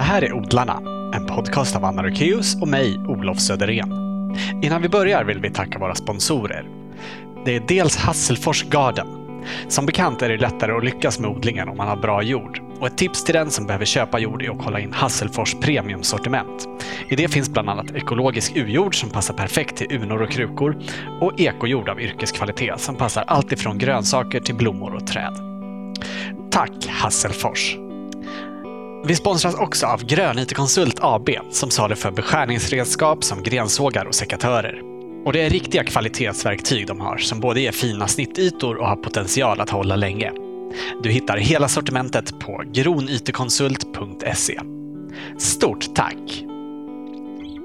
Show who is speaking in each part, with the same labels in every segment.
Speaker 1: Det här är Odlarna, en podcast av Anna Rukeus och mig, Olof Söderén. Innan vi börjar vill vi tacka våra sponsorer. Det är dels Hasselfors Garden. Som bekant är det lättare att lyckas med odlingen om man har bra jord. Och ett tips till den som behöver köpa jord är att kolla in Hasselfors premiumsortiment. I det finns bland annat ekologisk ujord som passar perfekt till unor och krukor och ekojord av yrkeskvalitet som passar allt ifrån grönsaker till blommor och träd. Tack Hasselfors! Vi sponsras också av Grön Konsult AB som saluför beskärningsredskap som grensågar och sekatörer. Och det är riktiga kvalitetsverktyg de har som både ger fina snittytor och har potential att hålla länge. Du hittar hela sortimentet på gronytekonsult.se. Stort tack!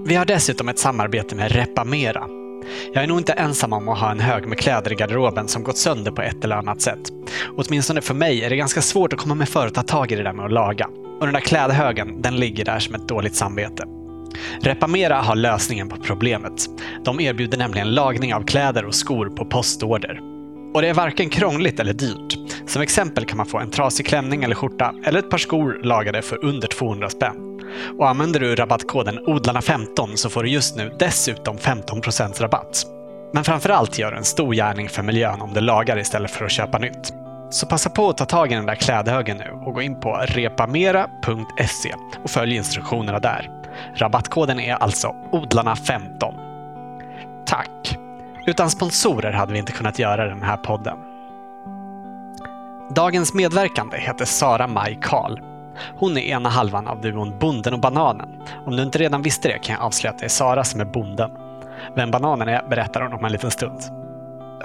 Speaker 1: Vi har dessutom ett samarbete med Repamera. Jag är nog inte ensam om att ha en hög med kläder i garderoben som gått sönder på ett eller annat sätt. Åtminstone för mig är det ganska svårt att komma med för att ta tag i det där med att laga. Och den där klädhögen, den ligger där som ett dåligt samvete. Repamera har lösningen på problemet. De erbjuder nämligen lagning av kläder och skor på postorder. Och det är varken krångligt eller dyrt. Som exempel kan man få en trasig klänning eller skjorta eller ett par skor lagade för under 200 spänn. Och använder du rabattkoden odlarna15 så får du just nu dessutom 15% rabatt. Men framförallt gör du en stor gärning för miljön om du lagar istället för att köpa nytt. Så passa på att ta tag i den där klädhögen nu och gå in på repamera.se och följ instruktionerna där. Rabattkoden är alltså odlarna15. Tack! Utan sponsorer hade vi inte kunnat göra den här podden. Dagens medverkande heter Sara Maj Karl. Hon är ena halvan av duon Bonden och Bananen. Om du inte redan visste det kan jag avslöja att det är Sara som är bonden. Vem Bananen är berättar hon om en liten stund.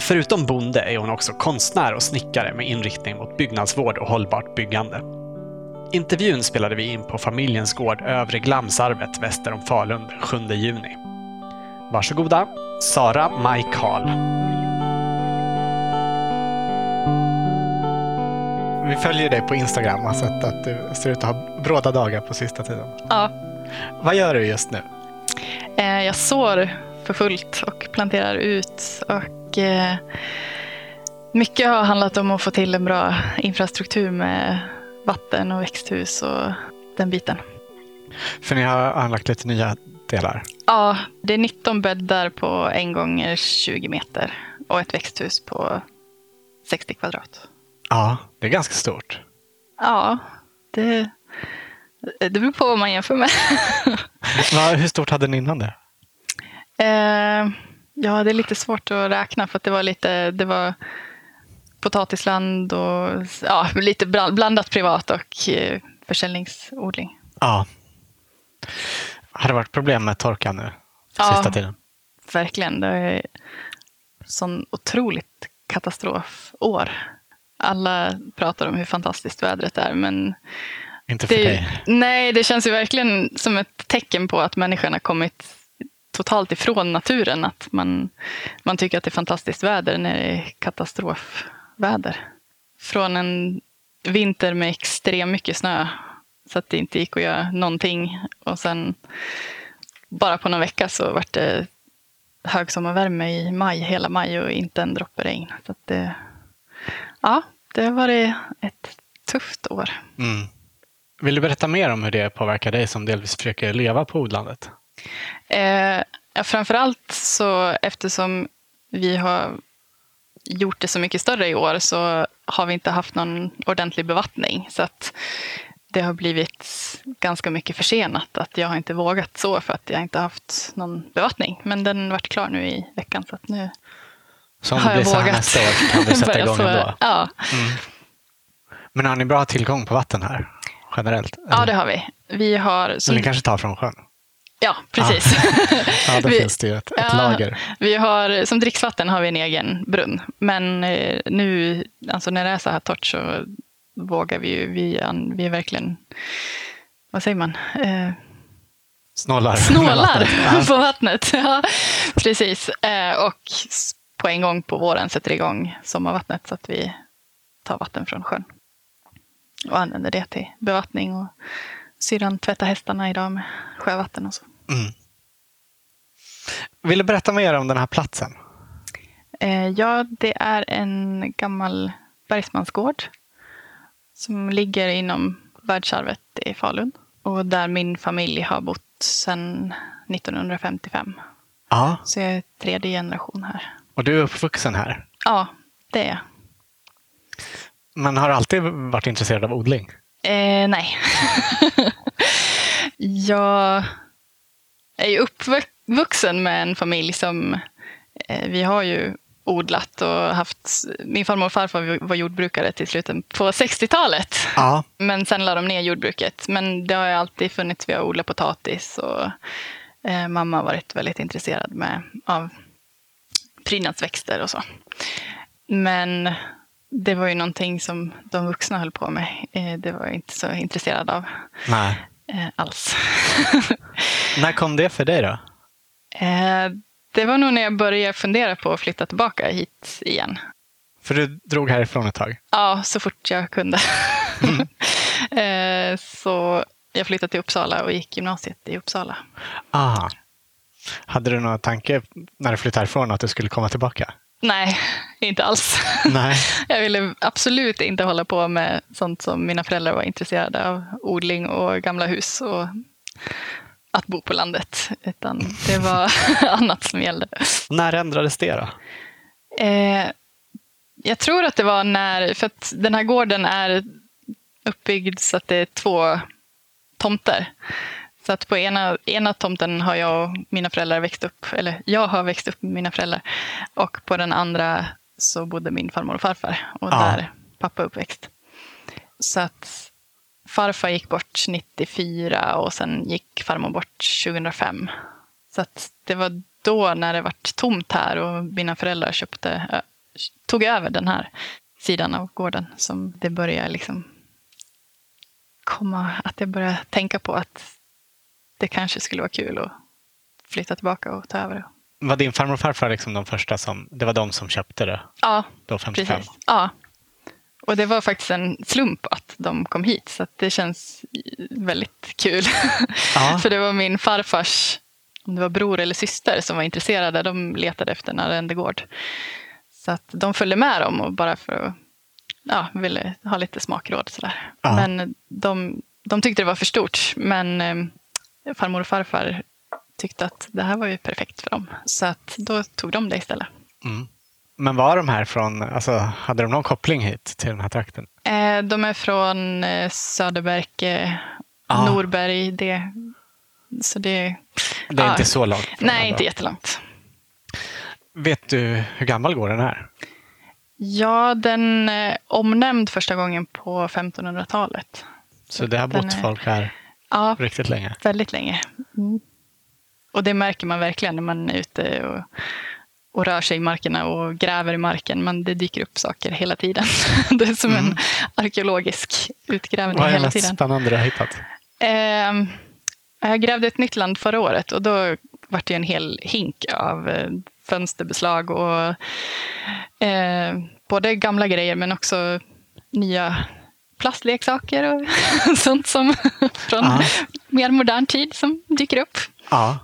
Speaker 1: Förutom bonde är hon också konstnär och snickare med inriktning mot byggnadsvård och hållbart byggande. Intervjun spelade vi in på familjens gård Övre Glamsarvet väster om Falun 7 juni. Varsågoda, Sara Maj Karl. Vi följer dig på Instagram och har sett att du ser ut att ha bråda dagar på sista tiden.
Speaker 2: Ja.
Speaker 1: Vad gör du just nu?
Speaker 2: Eh, jag sår för fullt och planterar ut. Och eh, mycket har handlat om att få till en bra infrastruktur med vatten och växthus och den biten.
Speaker 1: För ni har anlagt lite nya delar?
Speaker 2: Ja, det är 19 bäddar på en gånger 20 meter och ett växthus på 60 kvadrat.
Speaker 1: Ja, det är ganska stort.
Speaker 2: Ja, det, det beror på vad man jämför med.
Speaker 1: Hur stort hade ni innan det?
Speaker 2: Eh, ja, det är lite svårt att räkna för att det var lite, det var potatisland och ja, lite blandat privat och eh, försäljningsodling.
Speaker 1: Ja. Har det varit problem med torka nu
Speaker 2: ja,
Speaker 1: sista tiden?
Speaker 2: Verkligen. Det är sån otroligt katastrofår. Alla pratar om hur fantastiskt vädret är, men
Speaker 1: inte för
Speaker 2: det,
Speaker 1: dig?
Speaker 2: Nej, det känns ju verkligen som ett tecken på att människan har kommit totalt ifrån naturen. Att man, man tycker att det är fantastiskt väder när det är katastrofväder. Från en vinter med extremt mycket snö så att det inte gick att göra någonting. Och sen bara på någon vecka så var det högsommarvärme i maj, hela maj och inte en droppe regn. Så det, ja, det har varit ett tufft år.
Speaker 1: Mm. Vill du berätta mer om hur det påverkar dig som delvis försöker leva på odlandet?
Speaker 2: Eh, framförallt så eftersom vi har gjort det så mycket större i år så har vi inte haft någon ordentlig bevattning. Så att det har blivit ganska mycket försenat. Att jag har inte vågat så för att jag inte haft någon bevattning. Men den vart klar nu i veckan så att nu
Speaker 1: så om blir så här nästa år kan du sätta igång ändå?
Speaker 2: Ja.
Speaker 1: Mm. Men har ni bra tillgång på vatten här generellt?
Speaker 2: Eller? Ja, det har vi. vi har,
Speaker 1: som... ni kanske tar från sjön?
Speaker 2: Ja, precis.
Speaker 1: Ah. ja, då finns det ju ett, ett ja, lager.
Speaker 2: Vi har, som dricksvatten har vi en egen brunn. Men eh, nu, alltså när det är så här torrt så vågar vi ju, vi, vi är verkligen, vad säger man? Eh,
Speaker 1: snålar.
Speaker 2: Snålar på vattnet. Ja, precis. Eh, och på en gång på våren sätter igång sommarvattnet så att vi tar vatten från sjön. Och använder det till bevattning och syrran tvättar hästarna idag med sjövatten och så. Mm.
Speaker 1: Vill du berätta mer om den här platsen?
Speaker 2: Eh, ja, det är en gammal bergsmansgård som ligger inom världsarvet i Falun. Och där min familj har bott sedan 1955.
Speaker 1: Ja,
Speaker 2: Så jag är tredje generation här.
Speaker 1: och du är uppvuxen här.
Speaker 2: Ja, det är jag.
Speaker 1: Men har alltid varit intresserad av odling?
Speaker 2: Eh, nej. jag är ju uppvuxen med en familj som... Eh, vi har ju odlat och haft... Min farmor och farfar var jordbrukare till slutet på 60-talet.
Speaker 1: Ja.
Speaker 2: Men sen la de ner jordbruket. Men det har ju alltid funnits. Vi har odlat potatis och eh, mamma har varit väldigt intresserad med, av prydnadsväxter och så. Men det var ju någonting som de vuxna höll på med. Eh, det var jag inte så intresserad av
Speaker 1: Nej.
Speaker 2: eh, alls.
Speaker 1: När kom det för dig då?
Speaker 2: Det var nog när jag började fundera på att flytta tillbaka hit igen.
Speaker 1: För du drog härifrån ett tag?
Speaker 2: Ja, så fort jag kunde. eh, så jag flyttade till Uppsala och gick gymnasiet i Uppsala.
Speaker 1: Ah. Hade du någon tanke när du flyttade härifrån att du skulle komma tillbaka?
Speaker 2: Nej, inte alls.
Speaker 1: Nej.
Speaker 2: Jag ville absolut inte hålla på med sånt som mina föräldrar var intresserade av. Odling och gamla hus och att bo på landet. Utan det var annat som gällde.
Speaker 1: När ändrades det då?
Speaker 2: Eh, jag tror att det var när, för att den här gården är uppbyggd så att det är två tomter. Så att på ena, ena tomten har jag och mina föräldrar växt upp, eller jag har växt upp med mina föräldrar. Och på den andra så bodde min farmor och farfar och
Speaker 1: Ja.
Speaker 2: där pappa uppväxt. Så att farfar gick bort 94 och sen gick farmor bort 2005. Så det var då när det vart tomt här och mina föräldrar köpte, tog över den här sidan av gården som det började liksom komma, att jag började tänka på att det kanske skulle vara kul att flytta tillbaka och ta över det.
Speaker 1: Var din farmor och farfar liksom de första som, det var de som köpte det
Speaker 2: Ja,
Speaker 1: då 55?
Speaker 2: precis. Ja. Och det var faktiskt en slump att de kom hit, så det känns väldigt kul.
Speaker 1: Ja.
Speaker 2: För det var min farfars, om det var bror eller syster som var intresserade, de letade efter en arrendegård. Så att de följde med dem och bara för att ja, ville ha lite smakråd. Sådär.
Speaker 1: Ja.
Speaker 2: Men de, de tyckte det var för stort. Men eh, farmor och farfar tyckte att det här var ju perfekt för dem. Så att då tog de det istället.
Speaker 1: Mm. Men var de här från, alltså hade de någon koppling hit till den här trakten?
Speaker 2: Eh, de är från eh, Söderberke,
Speaker 1: Ah.
Speaker 2: Norberg. Det, så det,
Speaker 1: Det är
Speaker 2: Ja.
Speaker 1: inte så långt?
Speaker 2: nej, inte jättelångt.
Speaker 1: Vet du hur gammal gården är?
Speaker 2: Ja, den är omnämnd första gången på 1500-talet.
Speaker 1: Så det har
Speaker 2: Den
Speaker 1: bott
Speaker 2: är-
Speaker 1: folk här
Speaker 2: Ja,
Speaker 1: riktigt länge?
Speaker 2: väldigt länge. Mm. Och det märker man verkligen när man är ute och, och rör sig i markerna och gräver i marken. Men det dyker upp saker hela tiden. Det är som en arkeologisk utgrävning
Speaker 1: Vad är det
Speaker 2: hela
Speaker 1: mest
Speaker 2: tiden.
Speaker 1: spännande du har hittat?
Speaker 2: Ehm, jag grävde ett nytt land förra året och då var det en hel hink av eh, fönsterbeslag och eh, både gamla grejer men också nya plastleksaker och sånt som från
Speaker 1: Ja.
Speaker 2: mer modern tid som dyker upp.
Speaker 1: Ja.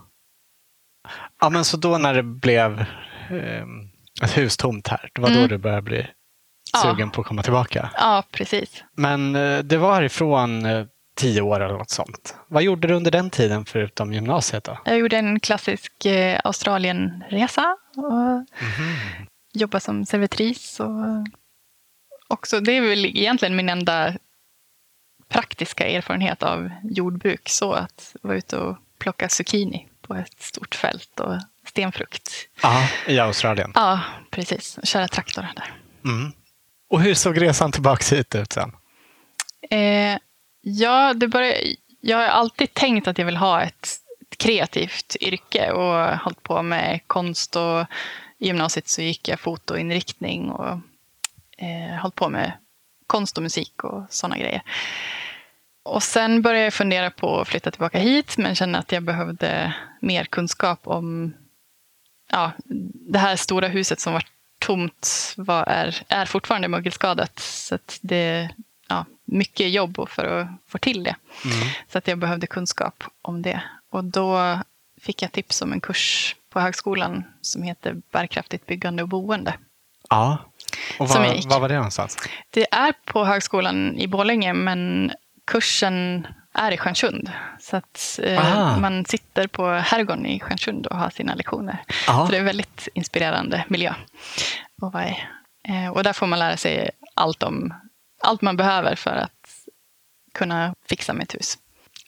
Speaker 1: Ja, men så då när det blev ett hus tomt här, det var då
Speaker 2: Mm.
Speaker 1: du började bli
Speaker 2: Ja.
Speaker 1: sugen på att komma tillbaka?
Speaker 2: Ja, precis.
Speaker 1: Men eh, det var härifrån eh, tio år eller något sånt. Vad gjorde du under den tiden förutom gymnasiet då?
Speaker 2: Jag gjorde en klassisk eh, Australienresa och
Speaker 1: Mhm.
Speaker 2: jobbade som servitris. Och också, det är väl egentligen min enda praktiska erfarenhet av jordbruk. Så att vara ute och plocka zucchini på ett stort fält och stenfrukt.
Speaker 1: Ja, i Australien.
Speaker 2: Ja, precis. Köra traktor där.
Speaker 1: Mm. Och hur såg resan tillbaka hit ut sen?
Speaker 2: Eh, ja, det började, jag har alltid tänkt att jag vill ha ett, ett kreativt yrke och hållit på med konst. Och I gymnasiet så gick jag fotoinriktning och eh, hållit på med konst och musik och sådana grejer. Och sen började jag fundera på att flytta tillbaka hit men kände att jag behövde mer kunskap om ja, det här stora huset som var tomt var, är, är fortfarande mögelskadat. Så det är ja, mycket jobb för att få till det.
Speaker 1: Mm.
Speaker 2: Så att jag behövde kunskap om det. Och då fick jag tips om en kurs på högskolan som heter Bärkraftigt byggande och boende.
Speaker 1: Ja. Och var, var var det någonstans?
Speaker 2: Det är på högskolan i Borlänge men kursen är i Stjärnsund. Så att eh,
Speaker 1: Aha.
Speaker 2: man sitter på herrgården i Stjärnsund och har sina lektioner.
Speaker 1: Ja.
Speaker 2: Så det är en väldigt inspirerande miljö att vara i. Eh, och där får man lära sig allt, om, allt man behöver för att kunna fixa med ett hus.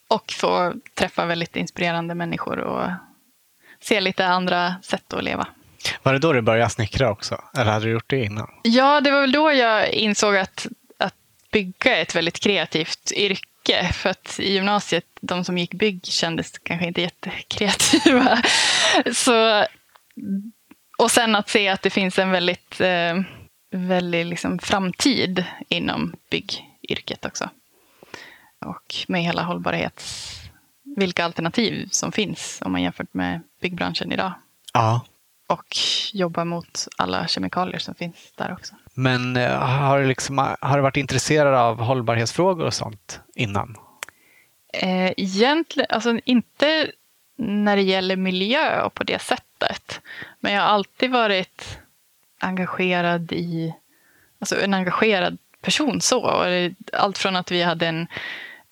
Speaker 2: Och få träffa väldigt inspirerande människor och se lite andra sätt att leva.
Speaker 1: Var det då du började snickra också? Eller hade du gjort det innan?
Speaker 2: Ja, det var väl då jag insåg att, att bygga ett väldigt kreativt yrke. För att i gymnasiet, de som gick bygg kändes kanske inte jättekreativa. Så, och sen att se att det finns en väldigt, eh, väldigt liksom framtid inom byggyrket också. Och med hela hållbarhets... Vilka alternativ som finns om man jämfört med byggbranschen idag.
Speaker 1: Ja.
Speaker 2: Och jobba mot alla kemikalier som finns där också.
Speaker 1: Men eh, har du, liksom, har du varit intresserad av hållbarhetsfrågor och sånt innan?
Speaker 2: Eh, egentligen, alltså inte när det gäller miljö och på det sättet. Men jag har alltid varit engagerad i, alltså en engagerad person så. Allt från att vi hade en,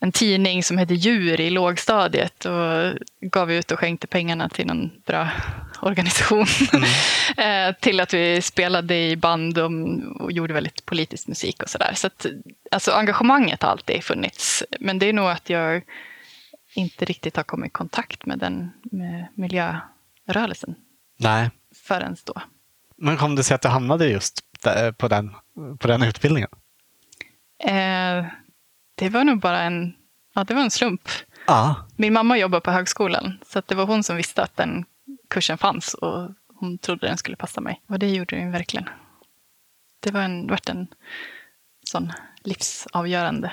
Speaker 2: en tidning som hette Djur i lågstadiet och gav ut och skänkte pengarna till någon bra organisation. Eh, till att vi spelade i band och, gjorde väldigt politisk musik och sådär. Så att, alltså engagemanget har alltid funnits. Men det är nog att jag inte riktigt har kommit i kontakt med den med miljörörelsen
Speaker 1: Nej.
Speaker 2: förrän då.
Speaker 1: Men kom det sig att du hamnade just på, den, på den utbildningen?
Speaker 2: Eh, det var nog bara en, ja, det var en slump.
Speaker 1: Ja.
Speaker 2: Min mamma jobbar på högskolan, så det var hon som visste att den kursen fanns och hon trodde den skulle passa mig. Och det gjorde den verkligen. Det var en, vart en sån livsavgörande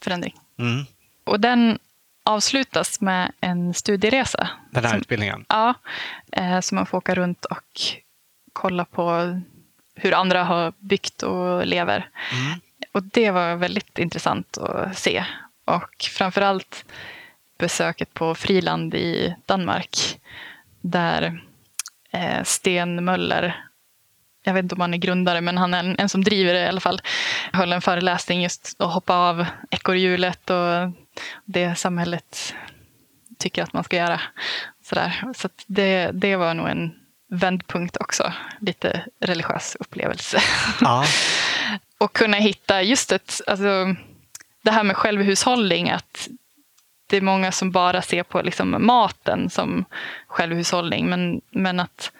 Speaker 2: förändring.
Speaker 1: Mm.
Speaker 2: Och den avslutas med en studieresa.
Speaker 1: Den här
Speaker 2: som,
Speaker 1: utbildningen?
Speaker 2: Ja, eh, så man får åka runt och kolla på hur andra har byggt och lever.
Speaker 1: Mm.
Speaker 2: Och det var väldigt intressant att se. Och framförallt besöket på Friland i Danmark. Där eh, Sten Möller, jag vet inte om han är grundare, men han är en, som driver det i alla fall, höll en föreläsning just att hoppa av ekorrhjulet och det samhället tycker att man ska göra. Sådär. Så det, det var nog en vändpunkt också. Lite religiös upplevelse.
Speaker 1: Ja.
Speaker 2: och kunna hitta just ett, alltså, det här med självhushållning. Att det är många som bara ser på liksom maten som självhushållning. Men, men att,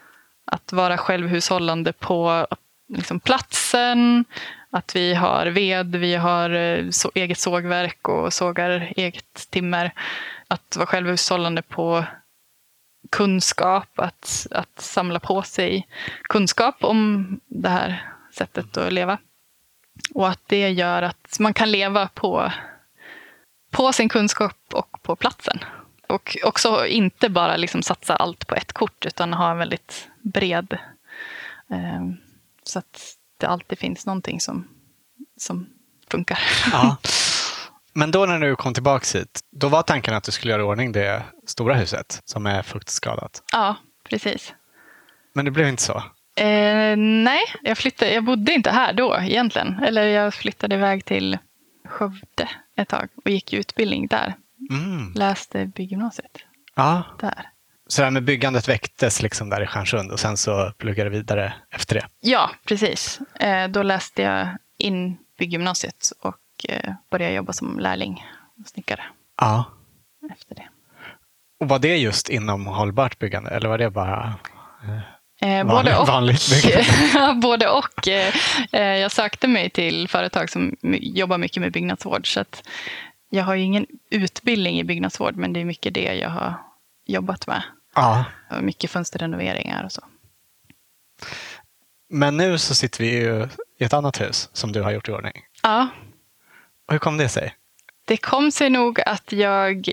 Speaker 2: att vara självhushållande på liksom platsen. Att vi har ved, vi har eh, så, eget sågverk och sågar eget timmer. Att vara självhushållande på kunskap, att, att samla på sig kunskap om det här sättet att leva. Och att det gör att man kan leva på, på sin kunskap och på platsen. Och också inte bara liksom satsa allt på ett kort utan ha en väldigt bred... Eh, så att det alltid finns någonting som, som funkar.
Speaker 1: ja. Men då när du kom tillbaka hit, då var tanken att du skulle göra i ordning det stora huset som är fuktskadat.
Speaker 2: Ja, precis.
Speaker 1: Men det blev inte så.
Speaker 2: Eh, nej, jag, flyttade, jag bodde inte här då egentligen. Eller jag flyttade iväg till Skövde ett tag och gick utbildning där.
Speaker 1: Mm.
Speaker 2: Läste bygggymnasiet
Speaker 1: Ja.
Speaker 2: där.
Speaker 1: Så det här med byggandet väcktes liksom där i Stjärnsund och sen så pluggade du vidare efter det.
Speaker 2: Ja, precis. Eh, då läste jag in bygggymnasiet och eh, började jobba som lärling och snickare
Speaker 1: Ja.
Speaker 2: efter det.
Speaker 1: Och var det just inom hållbart byggande eller var det bara
Speaker 2: Eh, både och. både och. Eh, eh, jag sökte mig till företag som jobbar mycket med byggnadsvård. Så att jag har ju ingen utbildning i byggnadsvård, men det är mycket det jag har jobbat med.
Speaker 1: Ja.
Speaker 2: Mycket fönsterrenoveringar och så.
Speaker 1: Men nu så sitter vi ju i ett annat hus som du har gjort i ordning.
Speaker 2: Ja,
Speaker 1: Och hur kom det sig?
Speaker 2: det kom sig nog att jag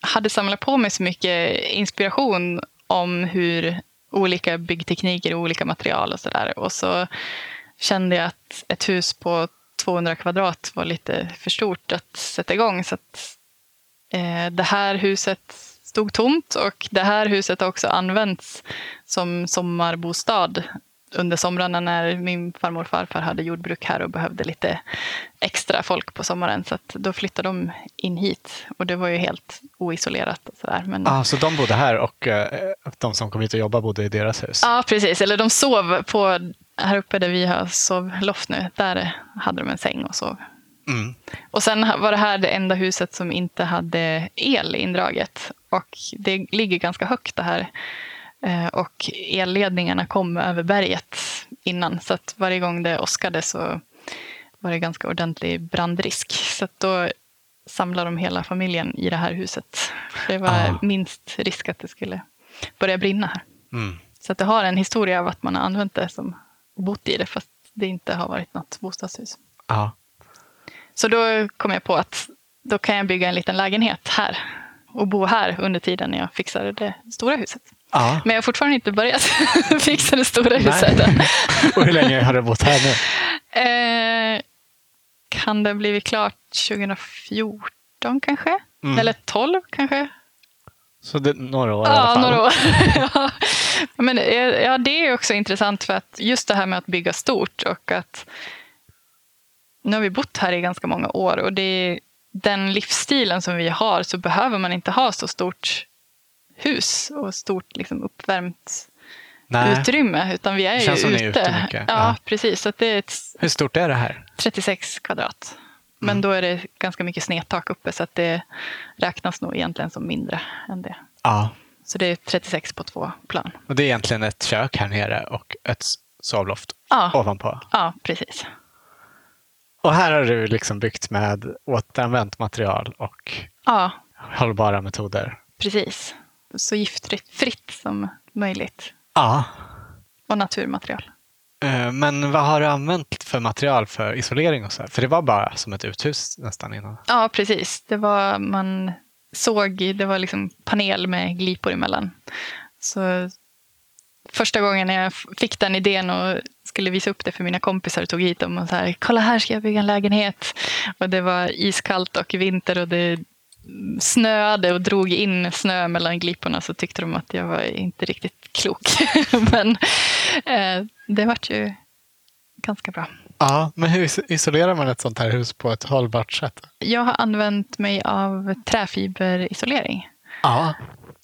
Speaker 2: hade samlat på mig så mycket inspiration om hur olika byggtekniker och olika material och sådär. Och så kände jag att ett hus på 200 kvadrat var lite för stort att sätta igång. Så att eh, det här huset stod tomt och det här huset har också använts som sommarbostad under somrarna när min farmor och farfar hade jordbruk här och behövde lite extra folk på sommaren. Så då flyttade de in hit och det var ju helt oisolerat. Och så där. Men,
Speaker 1: ah, så de bodde här och uh, de som kom hit och jobbade bodde i deras hus?
Speaker 2: Ja, precis. Eller de sov på, här uppe där vi har sovloft nu, där hade de en säng och sov. Mm. Och sen var det här det enda huset som inte hade el indraget. Och det ligger ganska högt det här. Eh, och elledningarna kom över berget innan. Så att varje gång det åskade så var det ganska ordentlig brandrisk. Så att då samlade de hela familjen i det här huset. Det var ah. minst risk att det skulle börja brinna här. Mm. Så att det har en historia av att man har använt det som bott i det fast det inte har varit något bostadshus.
Speaker 1: Ah.
Speaker 2: Så då kom jag på att då kan jag bygga en liten lägenhet här och bo här under tiden när jag fixar det stora huset.
Speaker 1: Ja.
Speaker 2: Men jag har fortfarande inte börjat fixa det stora huset
Speaker 1: och hur länge har du bott här nu?
Speaker 2: Eh, kan det ha blivit klart 2014 kanske? Mm. Eller 12 kanske?
Speaker 1: Så det, några år
Speaker 2: ja,
Speaker 1: i alla fall?
Speaker 2: Några år. ja. Men, eh, ja, det är också intressant för att just det här med att bygga stort och att nu har vi bott här i ganska många år och det är den livsstilen som vi har så behöver man inte ha så stort hus och stort liksom, uppvärmt Nej. utrymme. Utan vi är ju ute. Är ute mycket. Ja, ja, precis. Så det är ett,
Speaker 1: Hur stort är det här?
Speaker 2: 36 kvadrat. Men mm. då är det ganska mycket snedtak uppe så att det räknas nog egentligen som mindre än det.
Speaker 1: Ja.
Speaker 2: Så det är 36 på två plan.
Speaker 1: Och det är egentligen ett kök här nere och ett sovloft
Speaker 2: ja.
Speaker 1: ovanpå?
Speaker 2: Ja, precis.
Speaker 1: Och här har du liksom byggt med återanvänt material och
Speaker 2: ja.
Speaker 1: hållbara metoder?
Speaker 2: Precis. Så giftfritt som möjligt.
Speaker 1: Ja.
Speaker 2: Och naturmaterial.
Speaker 1: Eh, men vad har du använt för material för isolering? och så? För det var bara som ett uthus nästan innan.
Speaker 2: Ja, precis. Det var, man såg, det var liksom panel med glipor emellan. Så första gången när jag fick den idén och skulle visa upp det för mina kompisar och tog hit dem och så här, kolla här ska jag bygga en lägenhet. Och det var iskallt och vinter och det snöade och drog in snö mellan gliporna så tyckte de att jag var inte riktigt klok. men eh, det vart ju ganska bra.
Speaker 1: Ja, men hur isolerar man ett sånt här hus på ett hållbart sätt?
Speaker 2: Jag har använt mig av träfiberisolering.
Speaker 1: Ja.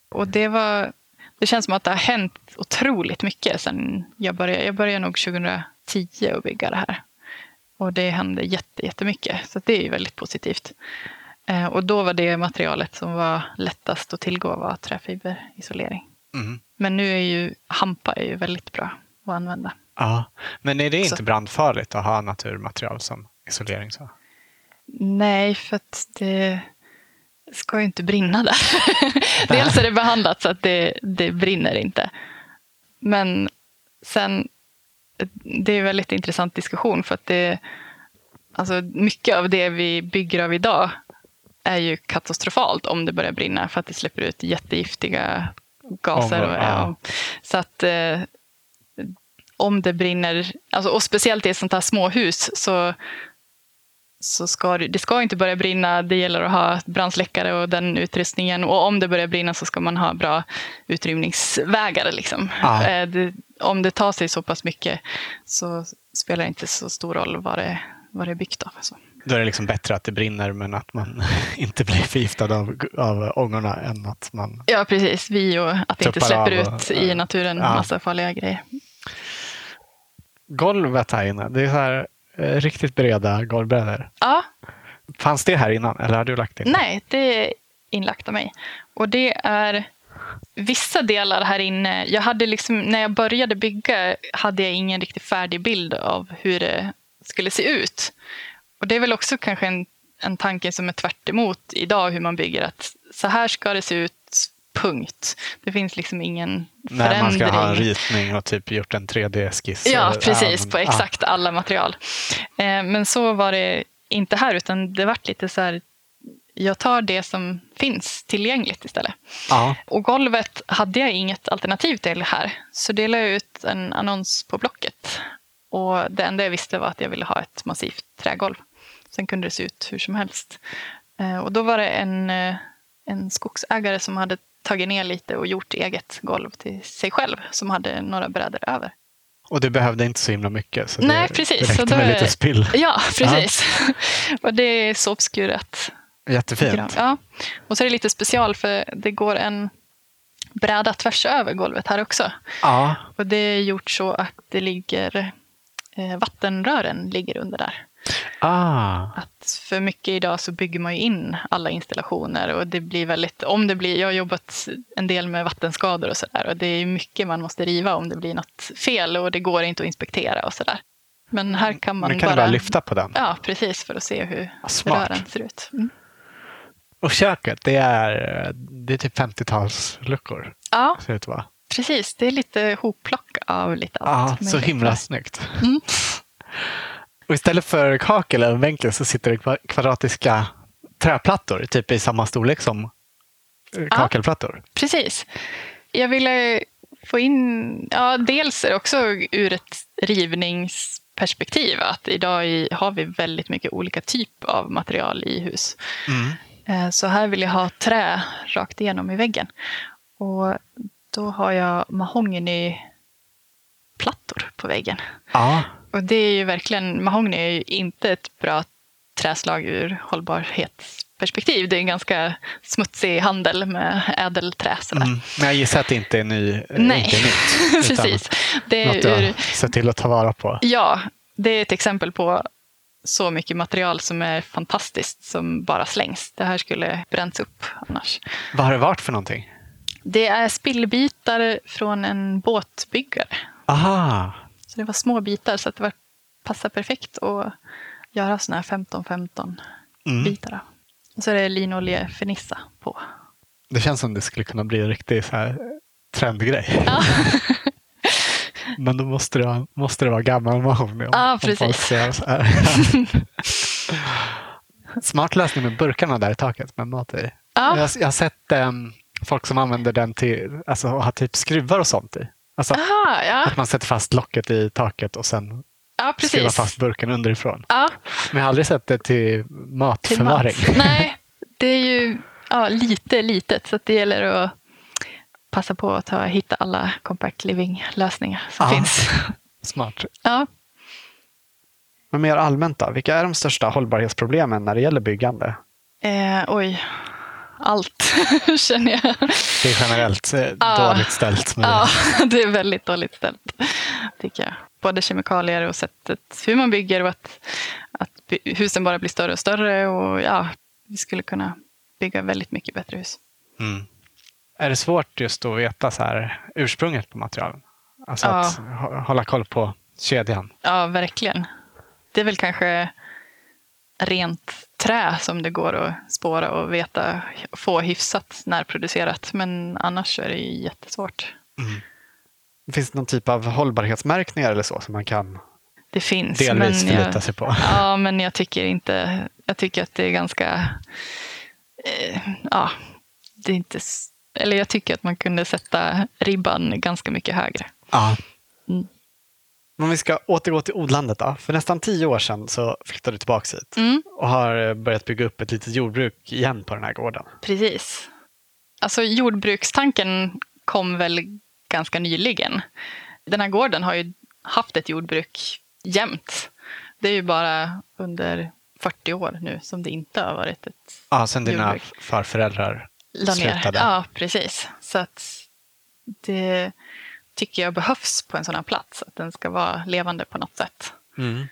Speaker 2: Och det var det känns som att det har hänt otroligt mycket sen jag började. Jag började nog 2010 att bygga det här. Och det hände jättemycket, så det är ju väldigt positivt. Eh, och då var det materialet som var lättast att tillgå var träfiberisolering.
Speaker 1: Mm.
Speaker 2: Men nu är ju hampa är ju väldigt bra att använda.
Speaker 1: Ja, men är det inte så. brandfarligt att ha naturmaterial som isolering? Så?
Speaker 2: Nej, för att det ska ju inte brinna där. Dels är det behandlat så att det, det brinner inte. Men sen, det är en väldigt intressant diskussion för att det, alltså mycket av det vi bygger av idag är ju katastrofalt om det börjar brinna för att det släpper ut jättegiftiga gaser. Och, ja. Så att eh, om det brinner, alltså, och speciellt i ett sånt här småhus så så ska det, det ska inte börja brinna. Det gäller att ha brandsläckare och den utrustningen. Och om det börjar brinna så ska man ha bra utrymningsvägar. Liksom.
Speaker 1: Ah.
Speaker 2: Det, om det tar sig så pass mycket så spelar det inte så stor roll vad det, vad det är byggt av. Så.
Speaker 1: Då är det liksom bättre att det brinner men att man inte blir förgiftad av, av ångorna än att man
Speaker 2: Ja, precis. Vi och att det inte släpper ut i naturen ja. massa farliga grejer.
Speaker 1: Golvet här inne, det är så här Eh, riktigt breda golvbrädor.
Speaker 2: Ja.
Speaker 1: Fanns det här innan eller har du lagt det?
Speaker 2: Nej, det är inlagt av mig. Och det är vissa delar här inne. Jag hade liksom, när jag började bygga hade jag ingen riktigt färdig bild av hur det skulle se ut. Och det är väl också kanske en, en tanke som är tvärt idag hur man bygger. Att så här ska det se ut punkt. Det finns liksom ingen
Speaker 1: Nej,
Speaker 2: förändring.
Speaker 1: Man ska ha en ritning och typ gjort en 3D-skiss.
Speaker 2: Ja, precis. På exakt alla material. Eh, men så var det inte här, utan det vart lite så här jag tar det som finns tillgängligt istället.
Speaker 1: Ja.
Speaker 2: Och golvet hade jag inget alternativ till här. Så delade jag ut en annons på Blocket. Och det enda jag visste var att jag ville ha ett massivt trägolv. Sen kunde det se ut hur som helst. Eh, och då var det en, eh, en skogsägare som hade tagit ner lite och gjort eget golv till sig själv som hade några brädor över.
Speaker 1: Och du behövde inte så himla mycket. Så
Speaker 2: Nej,
Speaker 1: det,
Speaker 2: precis.
Speaker 1: Det räckte
Speaker 2: då
Speaker 1: med lite spill.
Speaker 2: Ja, precis. och det är såpskuret.
Speaker 1: Jättefint.
Speaker 2: Ja. Och så är det lite special för det går en bräda tvärs över golvet här också.
Speaker 1: Ja.
Speaker 2: Och det är gjort så att det ligger eh, vattenrören ligger under där.
Speaker 1: Ah.
Speaker 2: Att för mycket idag så bygger man ju in alla installationer och det blir väldigt, om det blir, jag har jobbat en del med vattenskador och sådär och det är mycket man måste riva om det blir något fel och det går inte att inspektera och sådär. Men här kan man
Speaker 1: kan
Speaker 2: bara,
Speaker 1: bara lyfta på den.
Speaker 2: Ja, precis, för att se hur
Speaker 1: Ja, smart.
Speaker 2: rören ser ut. Mm.
Speaker 1: Och köket, det är, det är typ 50-talsluckor.
Speaker 2: Ja,
Speaker 1: Ser ut
Speaker 2: precis. Det är lite hopplock av lite
Speaker 1: Ja,
Speaker 2: allt.
Speaker 1: så
Speaker 2: möjligt
Speaker 1: himla snyggt.
Speaker 2: Mm.
Speaker 1: Och istället för kakel eller bänken så sitter det kva- kvadratiska träplattor, typ i samma storlek som eh, kakelplattor.
Speaker 2: Precis. Jag ville få in, ja dels är det också ur ett rivningsperspektiv att idag har vi väldigt mycket olika typ av material i hus.
Speaker 1: Mm.
Speaker 2: Eh, Så här vill jag ha trä rakt igenom i väggen. Och då har jag mahognyplattor på väggen.
Speaker 1: Ja,
Speaker 2: Och det är ju verkligen, mahogny är ju inte ett bra träslag ur hållbarhetsperspektiv. Det är en ganska smutsig handel med ädelträ. Sådär.
Speaker 1: mm. men jag gissar att det inte är, ny, eh,
Speaker 2: Nej,
Speaker 1: inte är nytt.
Speaker 2: precis. Det
Speaker 1: Något
Speaker 2: är
Speaker 1: du
Speaker 2: ur,
Speaker 1: har sett till att ta vara på.
Speaker 2: ja, det är ett exempel på så mycket material som är fantastiskt som bara slängs. Det här skulle bränts upp annars.
Speaker 1: Vad har det varit för någonting?
Speaker 2: Det är spillbitar från en båtbyggare.
Speaker 1: Aha,
Speaker 2: Så det var små bitar så att det var, passade perfekt att göra såna här 15-15
Speaker 1: mm.
Speaker 2: bitar av. Och så är det linoljefernissa på.
Speaker 1: det känns som det skulle kunna bli en riktig så här, trendgrej.
Speaker 2: Ja.
Speaker 1: Men då måste det, måste det vara gammal mahogny.
Speaker 2: Ja, precis.
Speaker 1: ser så här. Smart lösning med burkarna där i taket med mat i.
Speaker 2: Ja.
Speaker 1: Jag, jag har sett em, folk som använder den till alltså, ha typ skruvar och sånt i. Alltså
Speaker 2: Aha, ja.
Speaker 1: att man sätter fast locket i taket och sen
Speaker 2: ja,
Speaker 1: skruvar fast burken underifrån.
Speaker 2: Ja,
Speaker 1: Men jag har aldrig sett det till
Speaker 2: till
Speaker 1: matförvaring.
Speaker 2: mat. Nej, det är ju ja, lite litet så det gäller att passa på att ta, hitta alla compact living-lösningar som
Speaker 1: Ja.
Speaker 2: finns.
Speaker 1: Smart.
Speaker 2: Ja.
Speaker 1: Men mer allmänt då, vilka är de största hållbarhetsproblemen när det gäller byggande?
Speaker 2: Eh, oj, allt känner jag.
Speaker 1: Det är generellt eh, dåligt ställt med
Speaker 2: Ja, det är väldigt dåligt ställt, tycker jag. Både kemikalier och sättet hur man bygger och att, att husen bara blir större och större. Och ja, vi skulle kunna bygga väldigt mycket bättre hus.
Speaker 1: Mm. Är det svårt just att veta så här, ursprunget på materialen? Alltså
Speaker 2: Ja.
Speaker 1: att hå- hålla koll på kedjan.
Speaker 2: Ja, verkligen. Det är väl kanske rent trä som det går att spåra och veta, få hyfsat närproducerat. Men annars är det jättesvårt.
Speaker 1: Finns det någon typ av hållbarhetsmärkningar eller så som man kan
Speaker 2: Det finns.
Speaker 1: delvis
Speaker 2: men
Speaker 1: förlita
Speaker 2: jag,
Speaker 1: sig på?
Speaker 2: Ja, men jag tycker inte... Jag tycker att det är ganska... Eh, ja, det är inte... Eller jag tycker att man kunde sätta ribban ganska mycket högre.
Speaker 1: Ja. Om vi ska återgå till odlandet då. För nästan tio år sedan så flyttade du tillbaka hit
Speaker 2: Mm,
Speaker 1: och har eh, börjat bygga upp ett litet jordbruk igen på den här gården.
Speaker 2: precis. Alltså jordbrukstanken kom väl ganska nyligen. Den här gården har ju haft ett jordbruk jämt. Det är ju bara under 40 år nu som det inte har varit ett
Speaker 1: Ja, sen dina
Speaker 2: Jordbruk.
Speaker 1: farföräldrar slutade.
Speaker 2: Ja, precis. Så att det tycker jag behövs på en sån här plats. Att den ska vara levande på något sätt.
Speaker 1: Mm.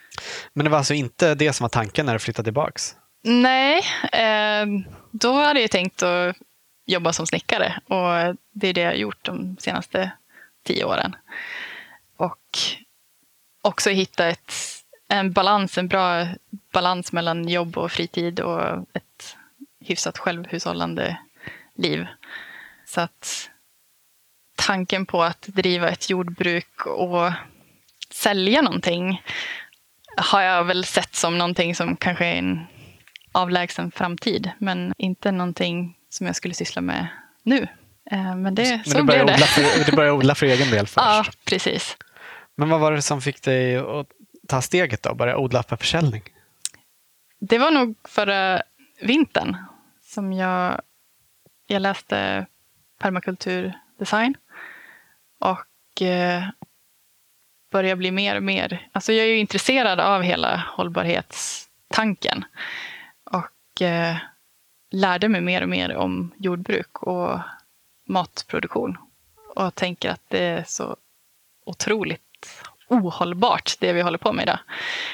Speaker 1: Men det var alltså inte det som var tanken när du flyttade tillbaks?
Speaker 2: Nej, eh, då hade jag tänkt att jobba som snickare. Och det är det jag har gjort de senaste tio åren. Och också hitta ett, en balans, en bra balans mellan jobb och fritid och ett hyfsat självhushållande liv. Så att tanken på att driva ett jordbruk och sälja någonting har jag väl sett som någonting som kanske är en avlägsen framtid, men inte någonting som jag skulle syssla med nu. Eh, Men det,
Speaker 1: Men
Speaker 2: så blev det.
Speaker 1: för, du började odla för egen del först?
Speaker 2: Ja, precis.
Speaker 1: Men vad var det som fick dig att ta steget då? Börja odla för försäljning?
Speaker 2: Det var nog förra vintern som jag, jag läste permakulturdesign. Och eh, börjar bli mer och mer... Alltså jag är ju intresserad av hela hållbarhetstanken. Och eh, lärde mig mer och mer om jordbruk och matproduktion. Och tänker att det är så otroligt ohållbart, det vi håller på med idag.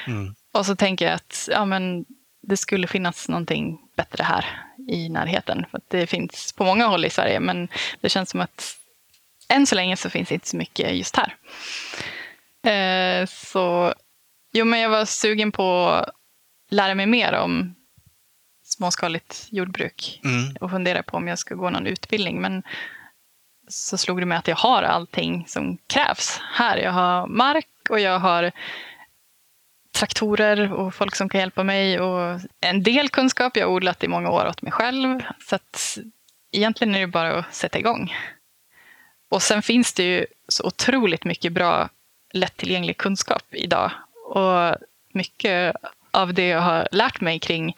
Speaker 1: Mm.
Speaker 2: Och så tänker jag att ja, men det skulle finnas någonting bättre här i närheten. För det finns på många håll i Sverige, men det känns som att än så länge så finns det inte så mycket just här. Eh, så jo, men jag var sugen på att lära mig mer om småskaligt jordbruk
Speaker 1: Mm.
Speaker 2: och fundera på om jag ska gå någon utbildning. Men så slog det mig att jag har allting som krävs här. Jag har mark och jag har traktorer och folk som kan hjälpa mig. Och en del kunskap. Jag har odlat i många år åt mig själv. Så att egentligen är det bara att sätta igång. Och sen finns det ju så otroligt mycket bra lättillgänglig kunskap idag. Och mycket av det jag har lärt mig kring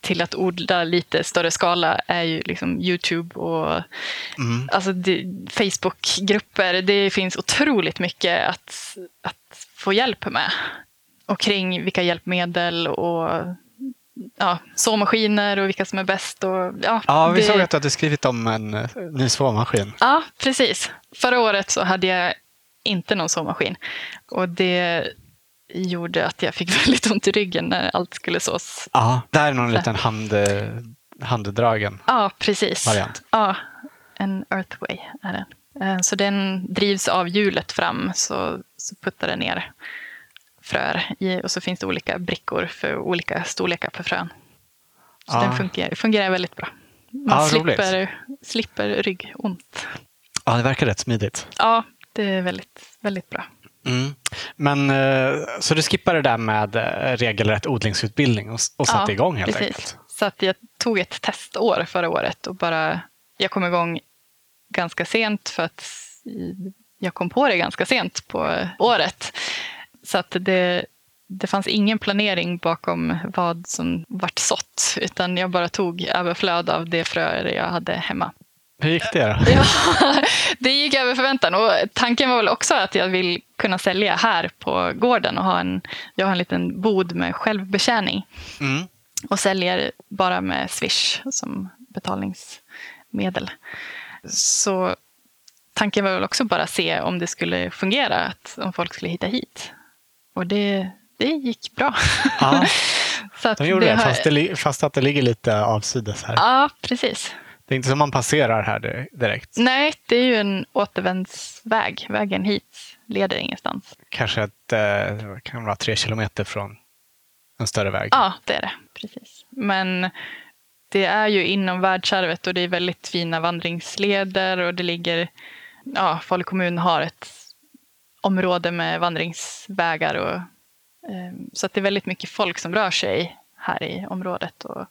Speaker 2: till att odla lite större skala är ju liksom Youtube och
Speaker 1: Mm.
Speaker 2: alltså Facebookgrupper. Det finns otroligt mycket att, att få hjälp med. Och kring vilka hjälpmedel och ja, såmaskiner och vilka som är bäst. Och, ja,
Speaker 1: Ja, vi
Speaker 2: det-
Speaker 1: såg att du hade skrivit om en eh, ny såmaskin.
Speaker 2: Ja, precis. Förra året så hade jag inte någon såmaskin. Och det gjorde att jag fick väldigt ont i ryggen när allt skulle sås.
Speaker 1: Ja, det här är någon liten hand, eh, handdragen
Speaker 2: Ja, precis.
Speaker 1: variant.
Speaker 2: Ja, en Earthway är den. Eh, Så den drivs av hjulet fram, så, så puttar den ner fröer i, och så finns det olika brickor för olika storlekar på frön. Så
Speaker 1: Ja.
Speaker 2: den fungerar, fungerar väldigt bra. Man
Speaker 1: roligt.
Speaker 2: slipper, slipper ryggont.
Speaker 1: Ja, det verkar rätt smidigt.
Speaker 2: Ja, det är väldigt, väldigt bra.
Speaker 1: Mm. Men eh, så du skippade det där med eh, regelrätt odlingsutbildning och, och satte
Speaker 2: Ja,
Speaker 1: igång helt
Speaker 2: precis.
Speaker 1: enkelt?
Speaker 2: Så att jag tog ett testår förra året och bara, jag kom igång ganska sent för att jag kom på det ganska sent på året. Så att det, det fanns ingen planering bakom vad som vart sått, utan jag bara tog överflöd av det fröer jag hade hemma.
Speaker 1: Hur gick det då?
Speaker 2: Ja, det gick över förväntan. Och tanken var väl också att jag vill kunna sälja här på gården och ha en, jag har en liten bod med självbetjäning
Speaker 1: Mm.
Speaker 2: och säljer bara med Swish som betalningsmedel. Så tanken var väl också bara se om det skulle fungera, att, om folk skulle hitta hit. Och det, det gick bra.
Speaker 1: Ja,
Speaker 2: Så att
Speaker 1: de gjorde det,
Speaker 2: har-
Speaker 1: fast, det, fast att det ligger lite avsides här.
Speaker 2: Ja, precis.
Speaker 1: Det är inte som man passerar här di- direkt.
Speaker 2: Nej, det är ju en återvändsväg. Vägen hit leder ingenstans.
Speaker 1: Kanske ett, eh, kan vara tre kilometer från en större väg.
Speaker 2: Ja, det är det. Precis. Men det är ju inom världsarvet och det är väldigt fina vandringsleder och det ligger... Ja, Falu kommun har ett område med vandringsvägar och eh, så att det är väldigt mycket folk som rör sig här i området och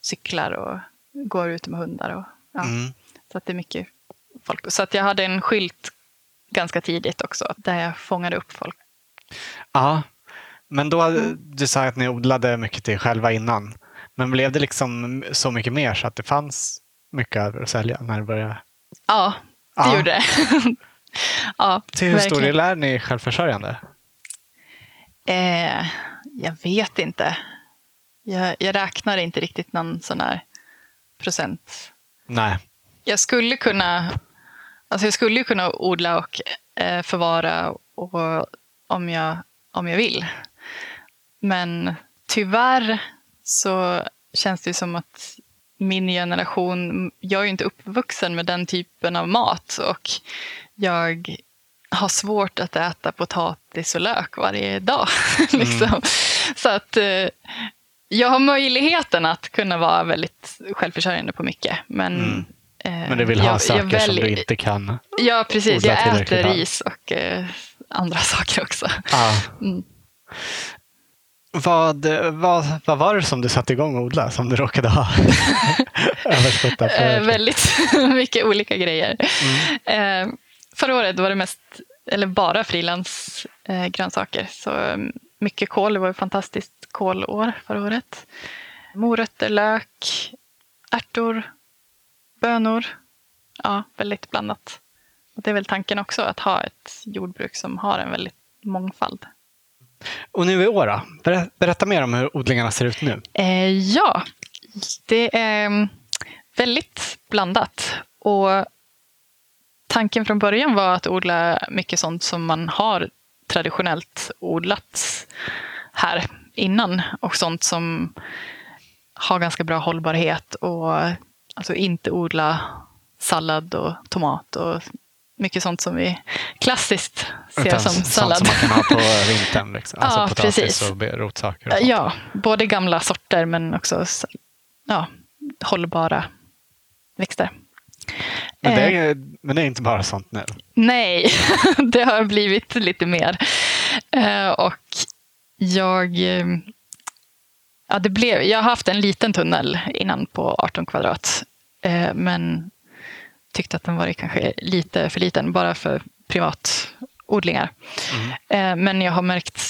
Speaker 2: cyklar och går ute med hundar. Och, ja,
Speaker 1: Mm.
Speaker 2: Så att det är mycket folk. Så att jag hade en skylt ganska tidigt också där jag fångade upp folk.
Speaker 1: Ja, men då,
Speaker 2: Mm.
Speaker 1: du sa att ni odlade mycket till själva innan. Men blev det liksom så mycket mer så att det fanns mycket över att sälja när det började?
Speaker 2: Ja, det
Speaker 1: Ja.
Speaker 2: gjorde det. ja,
Speaker 1: Till hur stor del är ni självförsörjande?
Speaker 2: Eh, jag vet inte. Jag, jag räknar inte riktigt någon sån här procent.
Speaker 1: Nej.
Speaker 2: Jag skulle kunna, alltså jag skulle kunna odla och eh, förvara och, om, jag, om jag vill. Men tyvärr så känns det som att min generation, jag är ju inte uppvuxen med den typen av mat och jag har svårt att äta potatis och lök varje dag. liksom. Så att eh, jag har möjligheten att kunna vara väldigt självförsörjande på mycket. Men,
Speaker 1: Mm.
Speaker 2: eh,
Speaker 1: Men du vill ha
Speaker 2: jag-
Speaker 1: saker
Speaker 2: jag
Speaker 1: som
Speaker 2: väl-
Speaker 1: du inte kan?
Speaker 2: Ja, precis. Jag äter ris och eh, andra saker också.
Speaker 1: Ja.
Speaker 2: Mm.
Speaker 1: Vad, vad, vad var det som du satte igång att odla som du råkade ha överskott av?
Speaker 2: Eh, väldigt mycket olika grejer.
Speaker 1: Mm.
Speaker 2: Förra året var det mest, eller bara frilansgrönsaker. Eh, så eh, mycket kål, det var ett fantastiskt kålår förra året. Morötter, lök, ärtor, bönor. Ja, väldigt blandat. Och det är väl tanken också, att ha ett jordbruk som har en väldigt mångfald.
Speaker 1: Och nu i år då? Berätta mer om hur odlingarna ser ut nu.
Speaker 2: Eh, ja, det är mm, väldigt blandat. Och tanken från början var att odla mycket sånt som man har traditionellt odlat här innan och sånt som har ganska bra hållbarhet och alltså inte odla sallad och tomat och mycket sånt som vi klassiskt ser Utan som sallad.
Speaker 1: Sånt som man kan ha på vintern? Liksom. Alltså ja, potatis precis. och rotsaker? Och
Speaker 2: ja, både gamla sorter men också ja, hållbara växter.
Speaker 1: Men det, är, eh, men det är inte bara sånt nu?
Speaker 2: Nej, det har blivit lite mer. Eh, och jag... Eh, ja, det blev, jag har haft en liten tunnel innan på 18 kvadrat. Men tyckte att den var kanske lite för liten, bara för privatodlingar. Mm. Men jag har märkt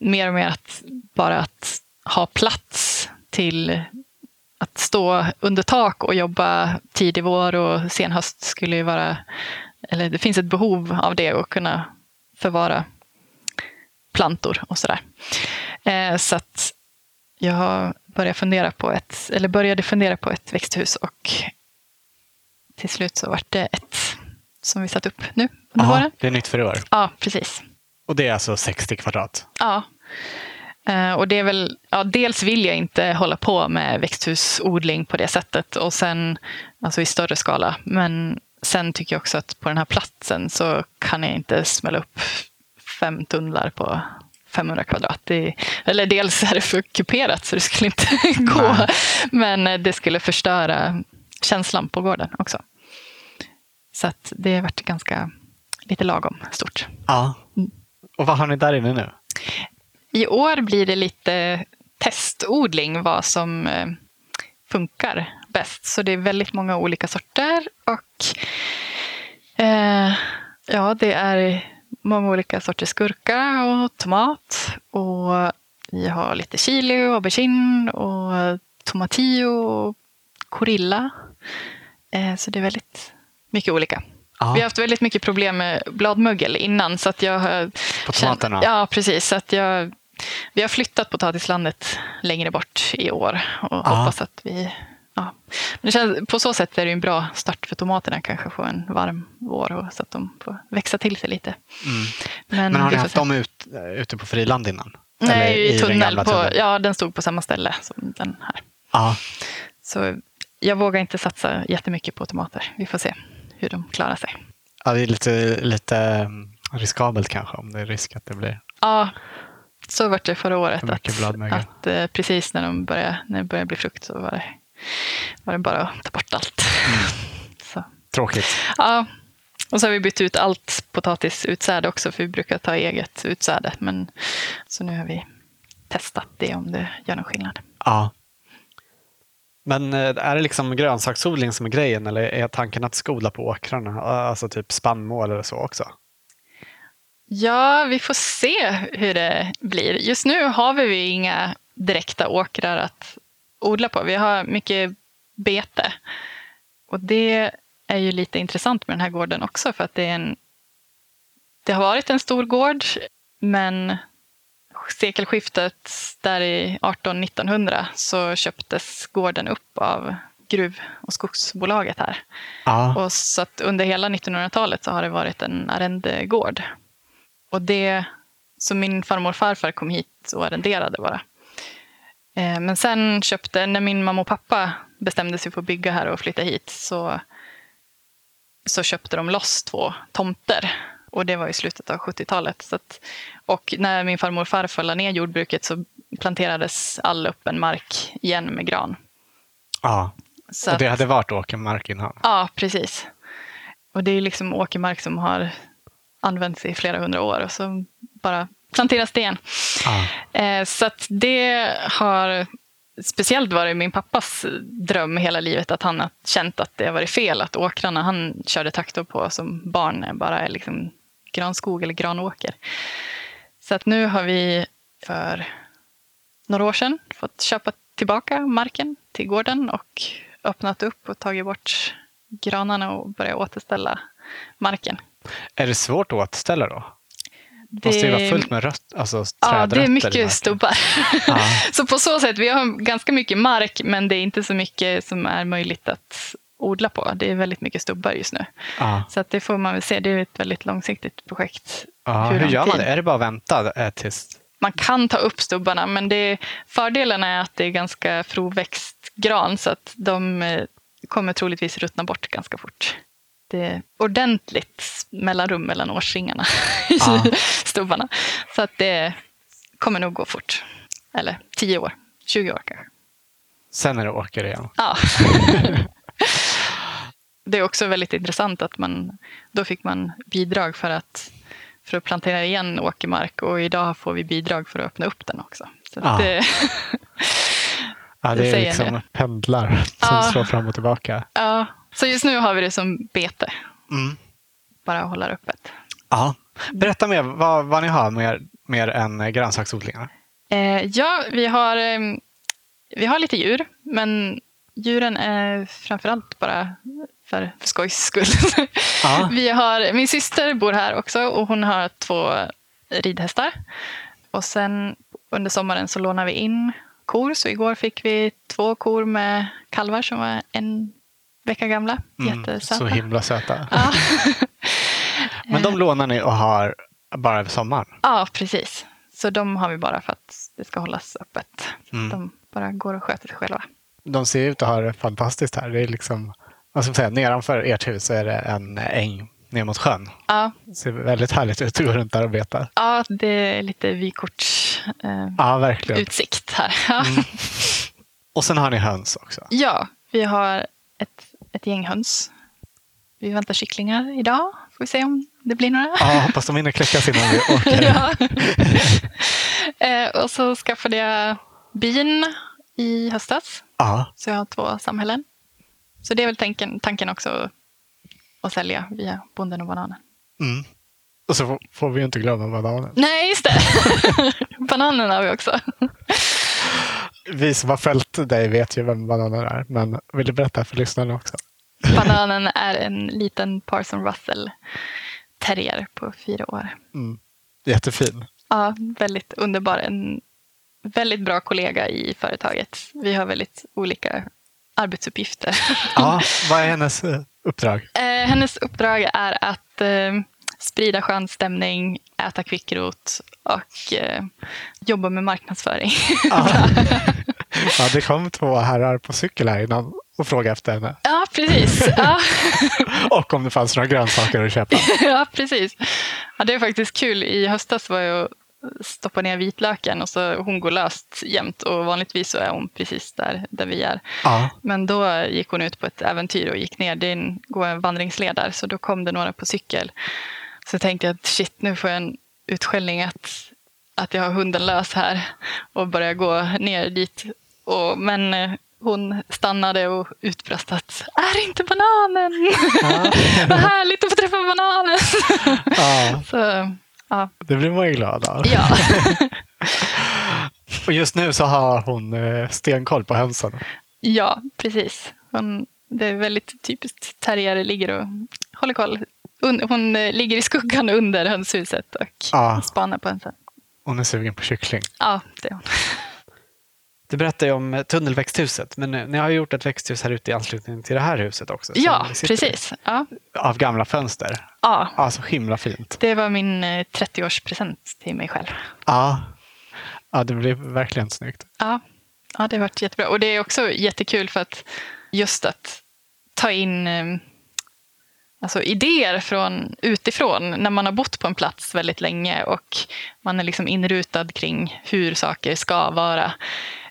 Speaker 2: mer och mer att bara att ha plats till att stå under tak och jobba tidig vår och sen höst skulle ju vara, eller det finns ett behov av det och kunna förvara plantor och sådär. Eh, så att jag började fundera på ett, eller började fundera på ett växthus och till slut så vart det ett som vi satt upp nu under
Speaker 1: Aha,
Speaker 2: våren.
Speaker 1: Det är nytt för i år?
Speaker 2: Ja, precis.
Speaker 1: Och det är alltså 60 kvadrat?
Speaker 2: Ja. Eh, och det är väl, ja, dels vill jag inte hålla på med växthusodling på det sättet och sen alltså i större skala. Men sen tycker jag också att på den här platsen så kan jag inte smälla upp fem tunnlar på 500 kvadrat. Det, eller dels är det för kuperat så det skulle inte gå. Nej. Men det skulle förstöra känslan på gården också. Så att det har varit ganska lite lagom stort.
Speaker 1: Ja. Mm. Och vad har ni där inne nu?
Speaker 2: I år blir det lite testodling vad som eh, funkar bäst. Så det är väldigt många olika sorter och eh, ja, det är många olika sorters gurka och tomat. Och vi har lite chili och aubergine och tomatillo och korilla. Eh, så det är väldigt mycket olika. Ja. Vi har haft väldigt mycket problem med bladmögel innan. Så att jag har
Speaker 1: På tomaterna?
Speaker 2: Känt, ja, precis. Så att jag vi har flyttat potatislandet längre bort i år och ja. hoppas att vi Ja. Men känns, på så sätt är det en bra start för tomaterna kanske få en varm vår och så att de får växa till sig lite.
Speaker 1: Mm. Men, Men, har ni haft dem ut, ute på friland innan?
Speaker 2: Nej, Eller i, tunnel. På, ja, den stod på samma ställe som den här.
Speaker 1: Ja.
Speaker 2: Så jag vågar inte satsa jättemycket på tomater. Vi får se hur de klarar sig.
Speaker 1: Ja, det är lite, lite mm, riskabelt kanske om det är risk att det blir.
Speaker 2: Ja, så var det förra året. Att, att eh, precis när, de började, när det började bli frukt så var det, var det bara att ta bort allt.
Speaker 1: Mm. Tråkigt.
Speaker 2: Ja, och så har vi bytt ut allt potatisutsäde också, för vi brukar ta eget utsäde. Men, så nu har vi testat det om det gör någon skillnad.
Speaker 1: Ja. Men eh, är det liksom grönsaksodling som är grejen eller är tanken att skola på åkrarna? Alltså typ spannmål eller så också?
Speaker 2: Ja, vi får se hur det blir. Just nu har vi inga direkta åkrar att odla på. Vi har mycket bete. Och det är ju lite intressant med den här gården också för att det är en det har varit en stor gård, men sekelskiftet där i 1800-1900 så köptes gården upp av gruv och skogsbolaget här. Ja. Och så under hela 1900-talet så har det varit en arrendegård. Och det, så min farmor och farfar kom hit och arrenderade bara. Eh, men sen köpte, när min mamma och pappa bestämde sig för att bygga här och flytta hit så, så köpte de loss två tomter. Och det var i slutet av 70-talet. Så att, och när min farmor och farfar la ner jordbruket så planterades all öppen mark igen med gran.
Speaker 1: Ja, så och det hade varit åkermark innan?
Speaker 2: Ja, precis. Och det är liksom åkermark som har använts i flera hundra år och så bara planteras det igen. Ah. Så att det har speciellt varit min pappas dröm hela livet att han har känt att det har varit fel att åkrarna han körde traktor på som barn bara är liksom granskog eller granåker. Så att nu har vi för några år sedan fått köpa tillbaka marken till gården och öppnat upp och tagit bort granarna och börjat återställa
Speaker 1: marken. Är det svårt att återställa då? Det måste ju vara fullt med rött, alltså
Speaker 2: Ja, det är mycket stubbar. Ja. så på så sätt, vi har ganska mycket mark, men det är inte så mycket som är möjligt att odla på. Det är väldigt mycket stubbar just nu. Ja. Så att det får man väl se. Det är ett väldigt långsiktigt projekt.
Speaker 1: Ja, hur, hur gör man det? Är det bara att vänta eh, tills...
Speaker 2: Man kan ta upp stubbarna, men det, fördelen är att det är ganska froväxt gran så att de eh, kommer troligtvis ruttna bort ganska fort. Det är ordentligt mellanrum mellan årsringarna i ah. stubbarna. Så att det kommer nog gå fort. Eller 10 år, 20 år kanske.
Speaker 1: Sen är det åker igen?
Speaker 2: Ja. det är också väldigt intressant att man då fick man bidrag för att, för att plantera igen åkermark och idag får vi bidrag för att öppna upp den också. Så
Speaker 1: ah. det, ja, det är liksom pendlar som ja. slår fram och tillbaka.
Speaker 2: Ja, så just nu har vi det som bete. Mm. Bara hålla öppet.
Speaker 1: Ja. Berätta mer vad, vad ni har mer, mer än grönsaksodlingar.
Speaker 2: Eh, ja, vi har, eh, vi har lite djur, men djuren är framförallt bara för, för skojs skull. Ja. vi har, min syster bor här också och hon har två ridhästar. Och sen under sommaren så lånar vi in kor. Så igår fick vi två kor med kalvar som var en vecka gamla. Mm, Jättesöta.
Speaker 1: Så himla söta. Ja. Men de lånar ni och har bara över sommaren?
Speaker 2: Ja, precis. Så de har vi bara för att det ska hållas öppet. Mm. De bara går och sköter sig själva.
Speaker 1: De ser ut att ha det fantastiskt här. Det är liksom, vad ska man säga, nedanför ert hus är det en äng ner mot sjön. Ja. Det ser väldigt härligt ut att gå runt där och beta.
Speaker 2: Ja, det är lite vykorts eh, ja, verkligen. utsikt här. Mm.
Speaker 1: Och sen har ni höns också.
Speaker 2: Ja, vi har ett, gäng höns. Vi väntar kycklingar idag. Får vi se om det blir några.
Speaker 1: Ja, hoppas de hinner kläckas innan vi åker. ja.
Speaker 2: eh, och så skaffade jag bin i höstas. Ja. Så jag har två samhällen. Så det är väl tanken, tanken också att sälja via Bonden och Bananen. Mm.
Speaker 1: Och så får vi ju inte glömma bananen.
Speaker 2: Nej, just det. bananen har vi också.
Speaker 1: Vi som har följt dig vet ju vem bananen är, men vill du berätta för lyssnarna också?
Speaker 2: bananen är en liten Parson Russell terrier på fyra år. Mm.
Speaker 1: Jättefin.
Speaker 2: Ja, väldigt underbar. En väldigt bra kollega i företaget. Vi har väldigt olika arbetsuppgifter.
Speaker 1: Ja, vad är hennes eh, uppdrag?
Speaker 2: Eh, hennes uppdrag är att eh, sprida skön stämning, äta kvickrot och eh, jobba med marknadsföring. Ja.
Speaker 1: ja, det kom två herrar på cykel här innan och frågade efter henne.
Speaker 2: Ja, precis. Ja.
Speaker 1: och om det fanns några grönsaker att köpa.
Speaker 2: ja, precis. Ja, det är faktiskt kul. I höstas var jag stoppa ner vitlöken och så hon går löst jämt och vanligtvis så är hon precis där, där vi är. Ja. Men då gick hon ut på ett äventyr och gick ner. Det går en vandringsled där så då kom det några på cykel. Så tänkte jag att shit, nu får jag en utskällning att, att jag har hunden lös här och börjar gå ner dit. Och, men eh, hon stannade och utbrast att är inte bananen? Ja. Vad härligt att få träffa bananen. Ja. Så
Speaker 1: Ja. Det blir man ju glad av.
Speaker 2: Ja.
Speaker 1: och just nu så har hon eh, stenkoll på hönsen.
Speaker 2: Ja, precis. Hon, det är väldigt typiskt terrier ligger och håller koll. Hon, eh, ligger i skuggan under hönshuset och ja. spanar på hönsen.
Speaker 1: Hon är sugen på kyckling.
Speaker 2: Ja, det är hon.
Speaker 1: Du berättade om eh, tunnelväxthuset, men ni har gjort ett växthus här ute i anslutning till det här huset också.
Speaker 2: Ja, precis. Ja.
Speaker 1: Av gamla fönster. Ja. ja. Så himla fint.
Speaker 2: Det var min 30-årspresent eh, till mig själv.
Speaker 1: Ja. ja, det blev verkligen snyggt.
Speaker 2: Ja. ja, det har varit jättebra. Och det är också jättekul för att just att ta in eh, alltså idéer från utifrån när man har bott på en plats väldigt länge och man är liksom inrutad kring hur saker ska vara.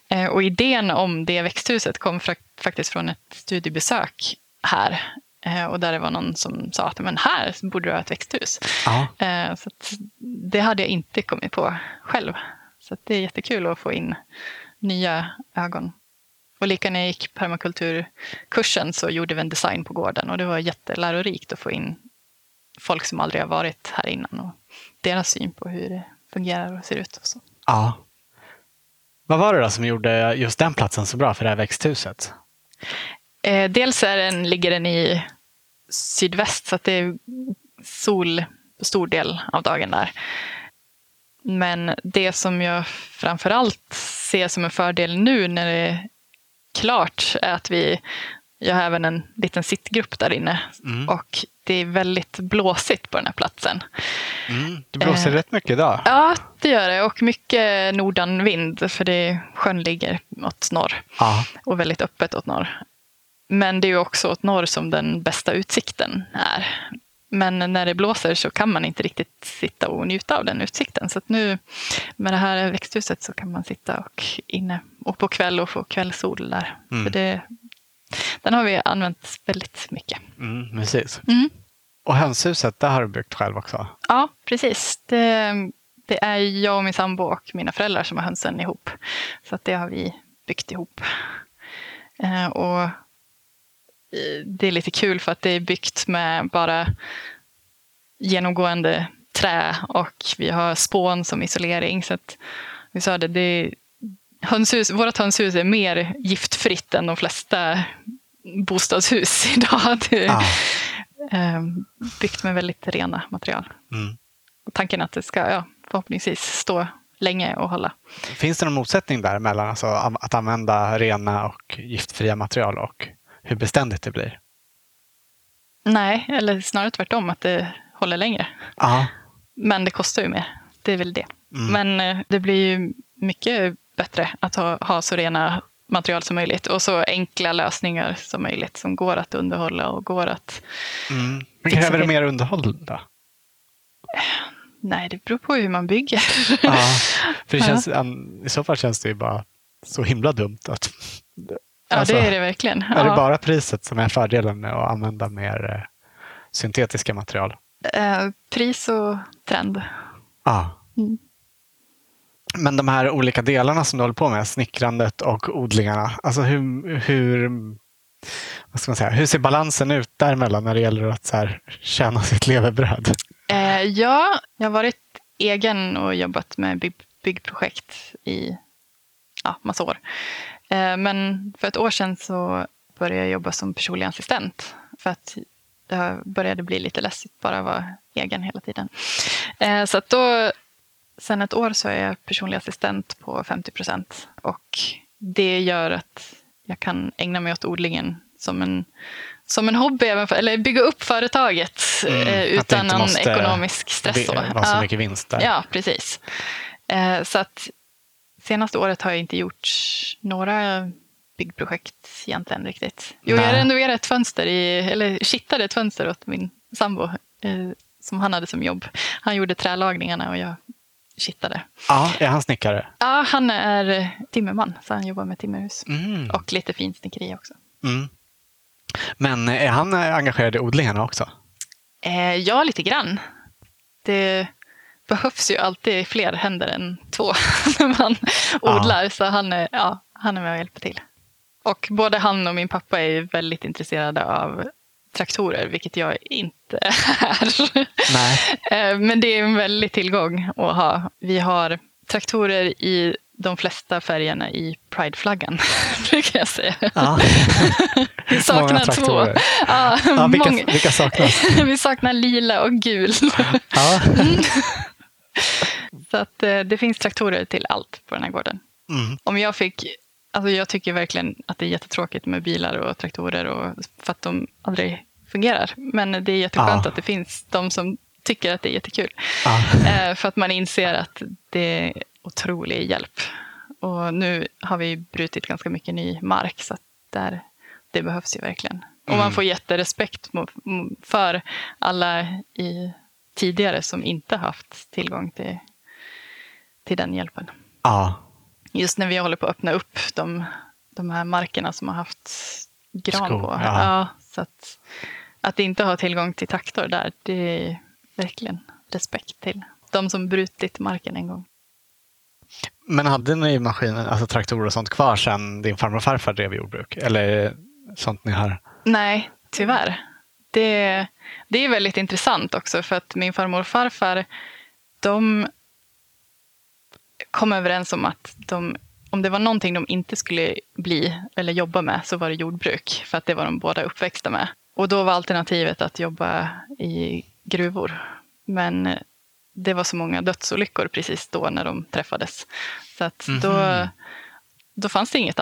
Speaker 2: Eh, och idén om det växthuset kom faktiskt från ett studiebesök här. Eh, och där det var någon som sa att men här borde du ha ett växthus. Ja. Eh, så det hade jag inte kommit på själv. Så det är jättekul att få in nya ögon. Och lika när jag gick permakulturkursen så gjorde vi en design på gården och det var jättelärorikt att få in folk som aldrig har varit här innan och deras syn på hur det fungerar och ser ut. Och så.
Speaker 1: Ja, vad var det då som gjorde just den platsen så bra för det här växthuset?
Speaker 2: Eh, dels är den, ligger den i sydväst så att det är sol stor del av dagen där. Men det som jag framför allt ser som en fördel nu när det klart är att vi, jag har även en liten sittgrupp där inne
Speaker 1: Mm.
Speaker 2: och det är väldigt blåsigt på den här platsen.
Speaker 1: Mm. Det blåser
Speaker 2: Eh.
Speaker 1: rätt mycket idag.
Speaker 2: Ja, det gör det och mycket nordanvind för det, sjön ligger åt norr
Speaker 1: Ja.
Speaker 2: och väldigt öppet åt norr. Men det är ju också åt norr som den bästa utsikten är. Men när det blåser så kan man inte riktigt sitta och njuta av den utsikten. Så nu med det här växthuset så kan man sitta och inne och på kväll och få kvällssol där.
Speaker 1: Mm.
Speaker 2: För det, den har vi använt väldigt mycket.
Speaker 1: Mm, precis.
Speaker 2: Mm.
Speaker 1: Och hönshuset, det har du byggt själv också?
Speaker 2: Ja, precis. Det, det är jag och min sambo och mina föräldrar som har hönsen ihop. Så att det har vi byggt ihop. Eh, och det är lite kul för att det är byggt med bara genomgående trä och vi har spån som isolering. Så att vi sa det, det hönshus, vårt hönshus är mer giftfritt än de flesta bostadshus idag. Det är
Speaker 1: Ja.
Speaker 2: eh, byggt med väldigt rena material.
Speaker 1: Mm.
Speaker 2: Tanken är att det ska ja, förhoppningsvis stå länge och hålla.
Speaker 1: Finns det någon motsättning där mellan alltså, att använda rena och giftfria material och hur beständigt det blir?
Speaker 2: Nej, eller snarare tvärtom, att det håller längre.
Speaker 1: Ja.
Speaker 2: Men det kostar ju mer. Det är väl det.
Speaker 1: Mm.
Speaker 2: Men eh, det blir ju mycket bättre att ha, ha så rena material som möjligt och så enkla lösningar som möjligt som går att underhålla och går att...
Speaker 1: Mm. Men kräver det mer underhåll då?
Speaker 2: Nej, det beror på hur man bygger.
Speaker 1: Ja. För
Speaker 2: Ja.
Speaker 1: känns, an- I så fall känns det ju bara så himla dumt. Att,
Speaker 2: Ja,
Speaker 1: Alltså,
Speaker 2: det är det verkligen.
Speaker 1: Är det
Speaker 2: Ja.
Speaker 1: bara priset som är fördelen med att använda mer eh, syntetiska material?
Speaker 2: Eh, pris och trend.
Speaker 1: Ja.
Speaker 2: Mm.
Speaker 1: Men de här olika delarna som du håller på med, snickrandet och odlingarna, alltså hur, hur, vad ska man säga, hur ser balansen ut däremellan när det gäller att så här, tjäna sitt levebröd?
Speaker 2: Eh, ja, jag har varit egen och jobbat med bygg, byggprojekt i ja, massa år. Eh, men för ett år sedan så började jag jobba som personlig assistent. För att det började bli lite läskigt bara att vara egen hela tiden. Eh, så att då, sen ett år så är jag personlig assistent på 50 procent. Och det gör att jag kan ägna mig åt odlingen som en, som en hobby, eller bygga upp företaget
Speaker 1: Mm,
Speaker 2: eh,
Speaker 1: att
Speaker 2: utan
Speaker 1: inte
Speaker 2: någon
Speaker 1: måste
Speaker 2: ekonomisk stress.
Speaker 1: Det
Speaker 2: så.
Speaker 1: var så
Speaker 2: Ja.
Speaker 1: mycket vinst där.
Speaker 2: Ja, precis. Så att senaste året har jag inte gjort några byggprojekt egentligen riktigt. Jo,
Speaker 1: Nej.
Speaker 2: jag renoverade ett fönster, i, eller kittade ett fönster åt min sambo eh, som han hade som jobb. Han gjorde trälagningarna och jag kittade.
Speaker 1: Ja, är han snickare?
Speaker 2: Ja, han är eh, timmerman, så han jobbar med timmerhus.
Speaker 1: Mm.
Speaker 2: Och lite finsnickeri också.
Speaker 1: Mm. Men är han eh, engagerad i odlingarna också?
Speaker 2: Eh, ja, lite grann. Det behövs ju alltid fler händer än två när man
Speaker 1: Ja.
Speaker 2: odlar. Så han är, ja, han är med och hjälper till. Och både han och min pappa är väldigt intresserade av traktorer, vilket jag inte är.
Speaker 1: Nej.
Speaker 2: Eh, Men det är en väldig tillgång att ha. Vi har traktorer i de flesta färgerna i Prideflaggan, brukar jag säga.
Speaker 1: Ja.
Speaker 2: Vi saknar två. Ja,
Speaker 1: Ja, vilka, vilka saknas?
Speaker 2: Vi saknar lila och gul.
Speaker 1: Ja.
Speaker 2: Så att eh, det finns traktorer till allt på den här gården.
Speaker 1: Mm.
Speaker 2: Om jag fick, alltså jag tycker verkligen att det är jättetråkigt med bilar och traktorer och, för att de aldrig fungerar. Men det är jätteskönt
Speaker 1: Ja.
Speaker 2: att det finns de som tycker att det är jättekul.
Speaker 1: Ja.
Speaker 2: Eh, för att man inser att det är otrolig hjälp. Och nu har vi brutit ganska mycket ny mark så där, det behövs ju verkligen. Och man
Speaker 1: Mm.
Speaker 2: får jätterespekt för alla i tidigare som inte haft tillgång till, till den hjälpen.
Speaker 1: ja.
Speaker 2: Just när vi håller på att öppna upp de, de här markerna som har haft gran
Speaker 1: Skog,
Speaker 2: på.
Speaker 1: ja.
Speaker 2: så att, att inte ha tillgång till traktor där, det är verkligen respekt till de som brutit marken en gång.
Speaker 1: Men hade ni maskiner, alltså traktorer och sånt kvar sen din farmor och farfar drev jordbruk? Eller sånt ni har?
Speaker 2: Nej, tyvärr. Det, det är väldigt intressant också för att min farmor och farfar de kom överens om att de, om det var någonting de inte skulle bli eller jobba med så var det jordbruk. För att det var de båda uppväxta med. Och då var alternativet att jobba i gruvor. Men det var så många dödsolyckor precis då när de träffades. Så att
Speaker 1: Mhm.
Speaker 2: då, då fanns det inget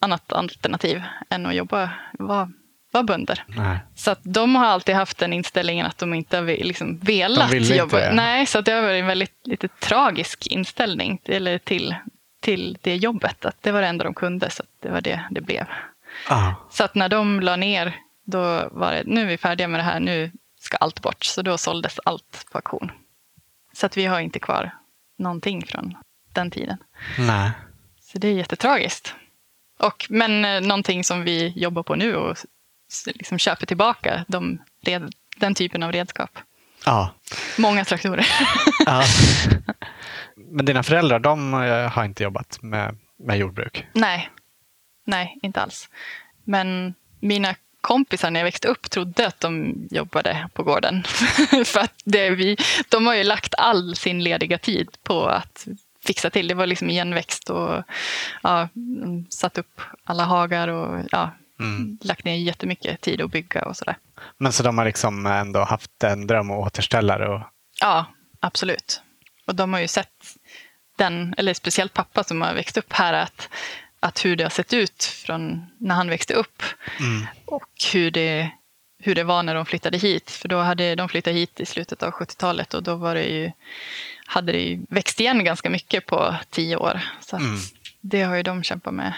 Speaker 2: annat alternativ än att jobba, vara, vara bönder.
Speaker 1: Nej.
Speaker 2: Så att de har alltid haft den inställningen att de inte har liksom velat
Speaker 1: De inte
Speaker 2: jobba.
Speaker 1: det.
Speaker 2: Nej, så att det har varit en väldigt lite tragisk inställning eller till, till det jobbet. Att det var det enda de kunde, så att det var det det blev.
Speaker 1: Ja.
Speaker 2: Så att när de la ner, då var det nu är vi färdiga med det här, nu ska allt bort. Så då såldes allt på auktion. Så att vi har inte kvar någonting från den tiden.
Speaker 1: Nej.
Speaker 2: Så det är jättetragiskt. Och, men eh, någonting som vi jobbar på nu och liksom köper tillbaka de, den typen av redskap.
Speaker 1: Ja.
Speaker 2: Många traktorer.
Speaker 1: ja. Men dina föräldrar, de eh, har inte jobbat med, med jordbruk?
Speaker 2: nej, nej, inte alls. Men mina kompisar när jag växte upp trodde att de jobbade på gården. För att det vi, de har ju lagt all sin lediga tid på att fixa till. Det var liksom igenväxt och ja, satt upp alla hagar och ja,
Speaker 1: Mm.
Speaker 2: lagt ner jättemycket tid att bygga och sådär.
Speaker 1: Men så de har liksom ändå haft en dröm att återställa det? Och...
Speaker 2: Ja, absolut. Och de har ju sett den, eller speciellt pappa som har växt upp här, att, att hur det har sett ut från när han växte upp
Speaker 1: Mm.
Speaker 2: och hur det, hur det var när de flyttade hit. För då hade de flyttat hit i slutet av 70-talet och då var det ju, hade det ju växt igen ganska mycket på tio år. Så
Speaker 1: Mm.
Speaker 2: det har ju de kämpat med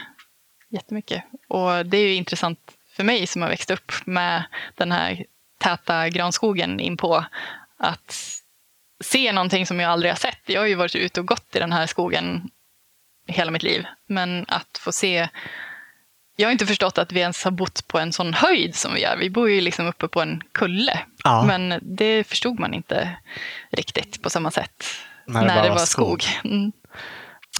Speaker 2: jättemycket. Och det är ju intressant för mig som har växt upp med den här täta granskogen inpå att se någonting som jag aldrig har sett. Jag har ju varit ute och gått i den här skogen hela mitt liv. Men att få se... Jag har inte förstått att vi ens har bott på en sån höjd som vi gör. Vi bor ju liksom uppe på en kulle.
Speaker 1: Ja.
Speaker 2: Men det förstod man inte riktigt på samma sätt
Speaker 1: När det
Speaker 2: när det
Speaker 1: var
Speaker 2: var skog. Mm.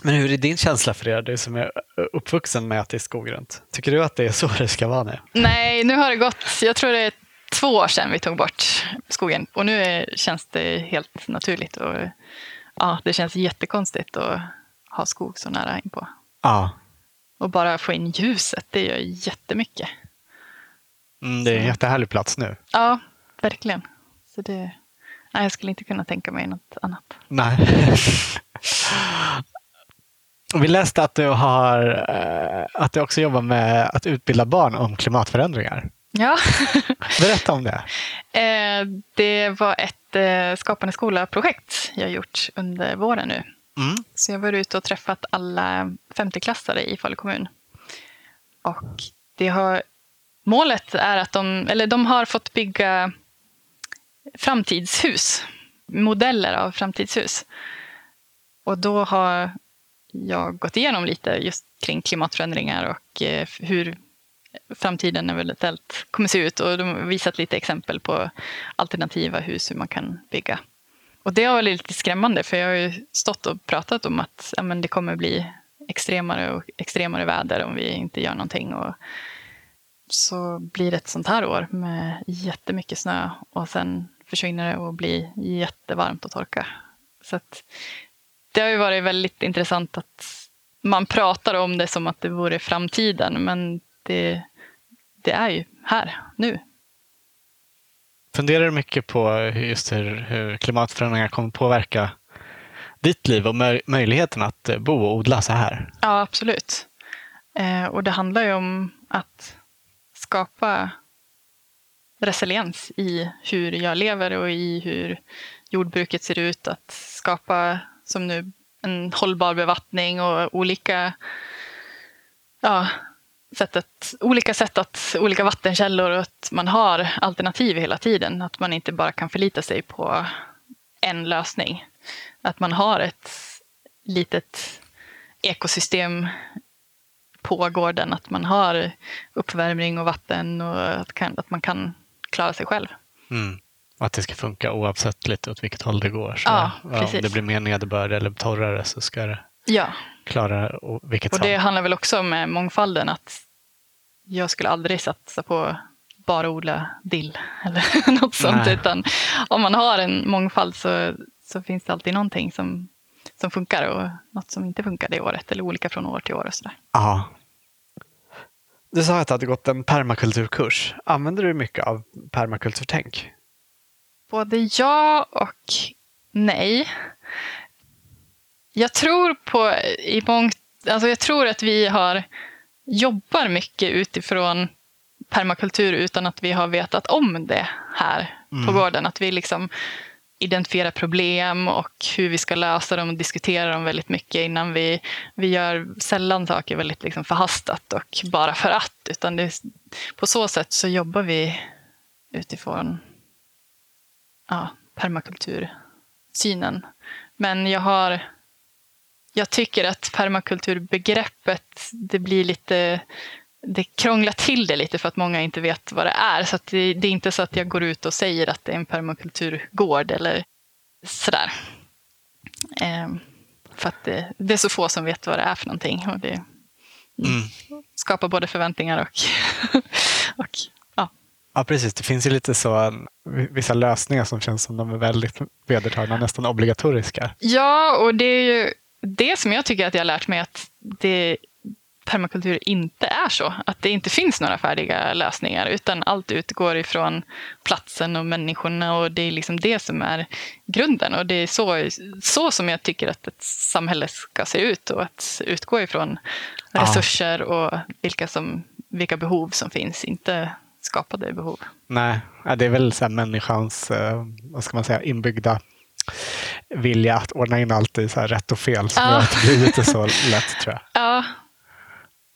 Speaker 1: Men hur är din känsla för det, du som är uppvuxen med att det är skog runt? Tycker du att det är så det ska vara nu?
Speaker 2: Nej, nu har det gått, jag tror det är två år sedan vi tog bort skogen. Och nu är, känns det helt naturligt. Och, ja, det känns jättekonstigt att ha skog så nära inpå.
Speaker 1: Ja.
Speaker 2: Och bara få in ljuset, det gör jättemycket.
Speaker 1: Mm, det är en jättehärlig plats nu.
Speaker 2: Ja, verkligen. Så det, nej, jag skulle inte kunna tänka mig något annat.
Speaker 1: Nej. Vi läste att du, har, eh, att du också jobbar med att utbilda barn om klimatförändringar.
Speaker 2: Ja,
Speaker 1: Berätta om det.
Speaker 2: Eh, det var ett eh, Skapande skola-projekt jag gjort under våren nu.
Speaker 1: Mm.
Speaker 2: Så jag var ute och träffat alla 50-klassare i Falu kommun. Och det har, målet är att de, eller de har fått bygga framtidshus, modeller av framtidshus. Och då har jag gått igenom lite just kring klimatförändringar och eh, hur framtiden eventuellt kommer se ut. Och de har visat lite exempel på alternativa hus, hur man kan bygga. Och det har varit lite skrämmande, för jag har ju stått och pratat om att ja, men det kommer bli extremare och extremare väder om vi inte gör någonting. Och så blir det ett sånt här år med jättemycket snö och sen försvinner det och blir jättevarmt och torka. Så att det har ju varit väldigt intressant att man pratar om det som att det vore framtiden, men det, det är ju här, nu.
Speaker 1: Funderar du mycket på just hur, hur klimatförändringar kommer påverka ditt liv och möj- möjligheten att eh, bo och odla så här?
Speaker 2: Ja, absolut. Eh, och det handlar ju om att skapa resiliens i hur jag lever och i hur jordbruket ser ut. Att skapa, som nu, en hållbar bevattning och olika, ja, sätt att, olika sätt att, olika vattenkällor och att man har alternativ hela tiden. Att man inte bara kan förlita sig på en lösning. Att man har ett litet ekosystem på gården. Att man har uppvärmning och vatten och att, kan, att man kan klara sig själv.
Speaker 1: Mm. Att det ska funka oavsett lite åt vilket håll det går. Så,
Speaker 2: Ja,
Speaker 1: Om
Speaker 2: precis.
Speaker 1: det blir mer nederbörd eller torrare så ska det
Speaker 2: Ja,
Speaker 1: klara och vilket
Speaker 2: och det handlar väl också om med mångfalden att jag skulle aldrig satsa på bara odla dill eller något sånt.
Speaker 1: Nej.
Speaker 2: Utan om man har en mångfald så, så finns det alltid någonting som, som funkar och något som inte funkar det året eller olika från år till år och sådär.
Speaker 1: Ja. Du sa att du hade gått en permakulturkurs. Använder du mycket av permakulturtänk?
Speaker 2: Både ja och nej. Jag tror på i mångt, alltså jag tror att vi har jobbar mycket utifrån permakultur utan att vi har vetat om det här mm. på gården. Att vi liksom identifierar problem och hur vi ska lösa dem och diskuterar dem väldigt mycket innan vi, vi gör sällan saker väldigt liksom förhastat och bara för att. Utan det, på så sätt så jobbar vi utifrån ja, permakultursynen. Men jag har jag tycker att permakulturbegreppet, det blir lite det krånglar till det lite för att många inte vet vad det är. Så det, det, är inte så att jag går ut och säger att det är en permakulturgård eller sådär. Eh, för att det, det, är så få som vet vad det är för någonting. Och det mm. skapar både förväntningar och, och ja.
Speaker 1: Precis. Det finns ju lite så vissa lösningar som känns som de är väldigt vedertagna, nästan obligatoriska.
Speaker 2: Ja, och det är ju det som jag tycker att jag har lärt mig att det permakultur inte är så. Att det inte finns några färdiga lösningar utan allt utgår ifrån platsen och människorna och det är liksom det som är grunden. Och det är så, så som jag tycker att ett samhälle ska se ut och att utgå ifrån resurser och vilka, som, vilka behov som finns, inte skapade behov.
Speaker 1: Nej, det är väl så människans eh, vad ska man säga, inbyggda vilja att ordna in allt i så rätt och fel som ja. gör att det blir lite så lätt tror jag.
Speaker 2: Ja,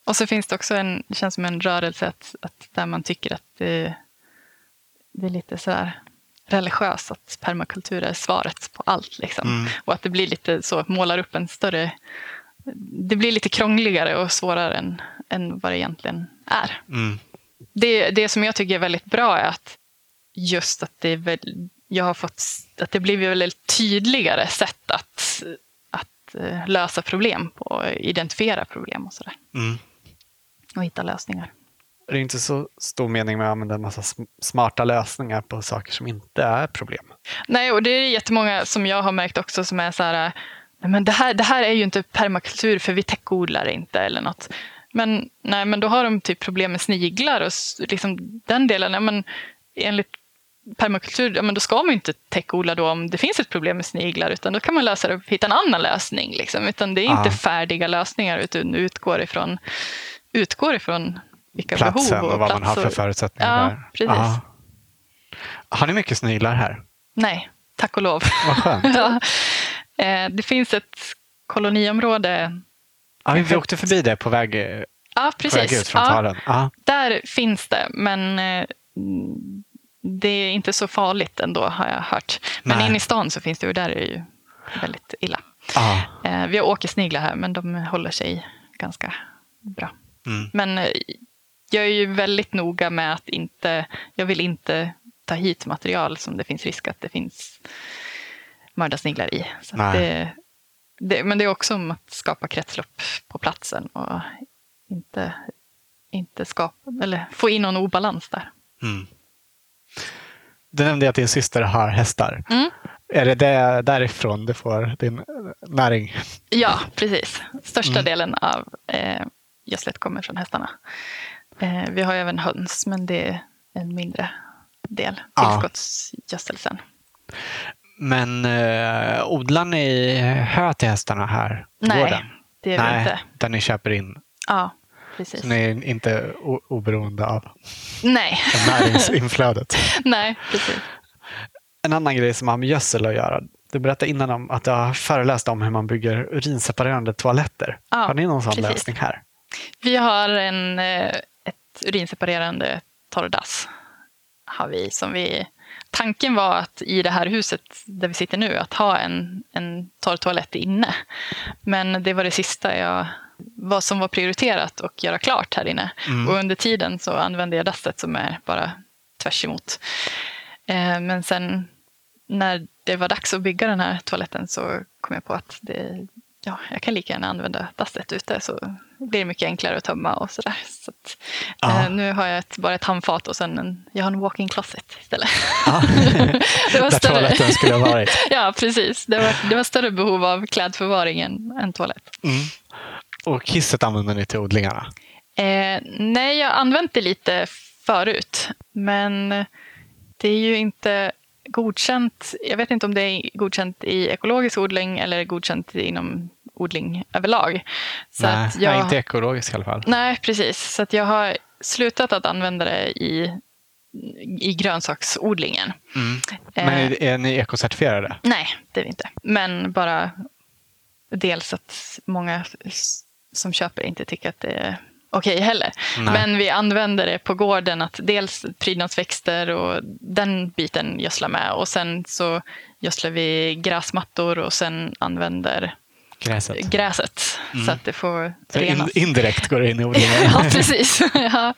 Speaker 2: och så finns det också en, det känns som en rörelse att, att där man tycker att det, det är lite sådär religiöst att permakultur är svaret på allt. Liksom. Mm. Och att det blir lite så, målar upp en större... Det blir lite krångligare och svårare än, än vad det egentligen är. Mm. Det, det som jag tycker är väldigt bra är att just att det väl, jag har fått, att det blivit väldigt tydligare sätt att, att eh, lösa problem på, identifiera problem och sådär. Mm och hitta lösningar.
Speaker 1: Det är inte så stor mening med att använda en massa smarta lösningar på saker som inte är problem.
Speaker 2: Nej, och det är jättemånga som jag har märkt också som är så här, men det här, det här är ju inte permakultur för vi täckodlar inte eller något. Men, nej, men då har de typ problem med sniglar och liksom den delen. Ja, men enligt permakultur, ja, men då ska man inte täckodla då om det finns ett problem med sniglar, utan då kan man lösa det och hitta en annan lösning. Liksom. Utan det är inte färdiga lösningar, utan utgår ifrån utgår ifrån vilka
Speaker 1: Platsen
Speaker 2: behov
Speaker 1: och, och vad man har för förutsättningar.
Speaker 2: Ja, precis. Aha.
Speaker 1: Har ni mycket sniglar här?
Speaker 2: Nej, tack och lov.
Speaker 1: Vad skönt. ja.
Speaker 2: Eh, det finns ett koloniområde.
Speaker 1: Ja, vi åkte förbi det på väg,
Speaker 2: ja, precis. På väg
Speaker 1: ut från talen.
Speaker 2: Ja, där finns det, men eh, det är inte så farligt ändå har jag hört. Men Nej. in i stan så finns det och där är det ju väldigt illa. Ah. Vi har åkersniglar här, men de håller sig ganska bra. Mm. Men eh, jag är ju väldigt noga med att inte, jag vill inte ta hit material som det finns risk att det finns mördarsniglar i. Så det, det, men det är också om att skapa kretslopp på platsen och inte, inte skapa, eller få in någon obalans där. Mm.
Speaker 1: Du nämnde att din syster har hästar. Mm. Är det, det därifrån du får din näring?
Speaker 2: Ja, precis. Största mm. delen av eh, gödslet kommer från hästarna. Eh, vi har även höns, men det är en mindre del. Tillskottsgödsel sen.
Speaker 1: Men eh, odlar ni hö till hästarna här
Speaker 2: Nej, gården? det gör vi inte.
Speaker 1: Där ni köper in?
Speaker 2: Ja, precis.
Speaker 1: Så ni är inte oberoende av
Speaker 2: Nej.
Speaker 1: näringsinflödet?
Speaker 2: Nej, precis.
Speaker 1: En annan grej som har med gödsel att göra. Du berättade innan om att du har föreläst om hur man bygger urinseparerande toaletter. Ja, har ni någon sån precis. lösning här?
Speaker 2: Vi har en, eh, ett urinseparerande torrdass. Har vi, som vi, tanken var att i det här huset där vi sitter nu, att ha en, en torr toalett inne. Men det var det sista jag, vad som var prioriterat att göra klart här inne. Mm. Och under tiden så använde jag dasset som är bara tvärs emot. Eh, men sen när det var dags att bygga den här toaletten så kom jag på att det, ja, jag kan lika gärna använda dasset ute så blir det mycket enklare att tömma och sådär. Så att, eh, nu har jag ett, bara ett handfat och sen en, jag har en walk-in closet istället.
Speaker 1: Ja. det var Där större. toaletten skulle ha varit.
Speaker 2: ja, precis. Det var, det var större behov av klädförvaring än, än toalett. Mm.
Speaker 1: Och kisset använder ni till odlingarna?
Speaker 2: Eh, nej, jag har använt det lite förut, men det är ju inte godkänt. Jag vet inte om det är godkänt i ekologisk odling eller godkänt inom odling överlag.
Speaker 1: Så nej, jag, nej, inte ekologisk i alla fall.
Speaker 2: Nej, precis. Så att jag har slutat att använda det i, i grönsaksodlingen.
Speaker 1: Mm. Men är, eh, är ni ekocertifierade?
Speaker 2: Nej, det är vi inte. Men bara dels att många som köper inte tycker att det är okej okay heller. Nej. Men vi använder det på gården att dels prydnadsväxter och den biten gödslar med och sen så gödslar vi gräsmattor och sen använder
Speaker 1: gräset,
Speaker 2: gräset mm. så att det får så renas.
Speaker 1: In, indirekt går det in i odlingen.
Speaker 2: ja, precis. ja.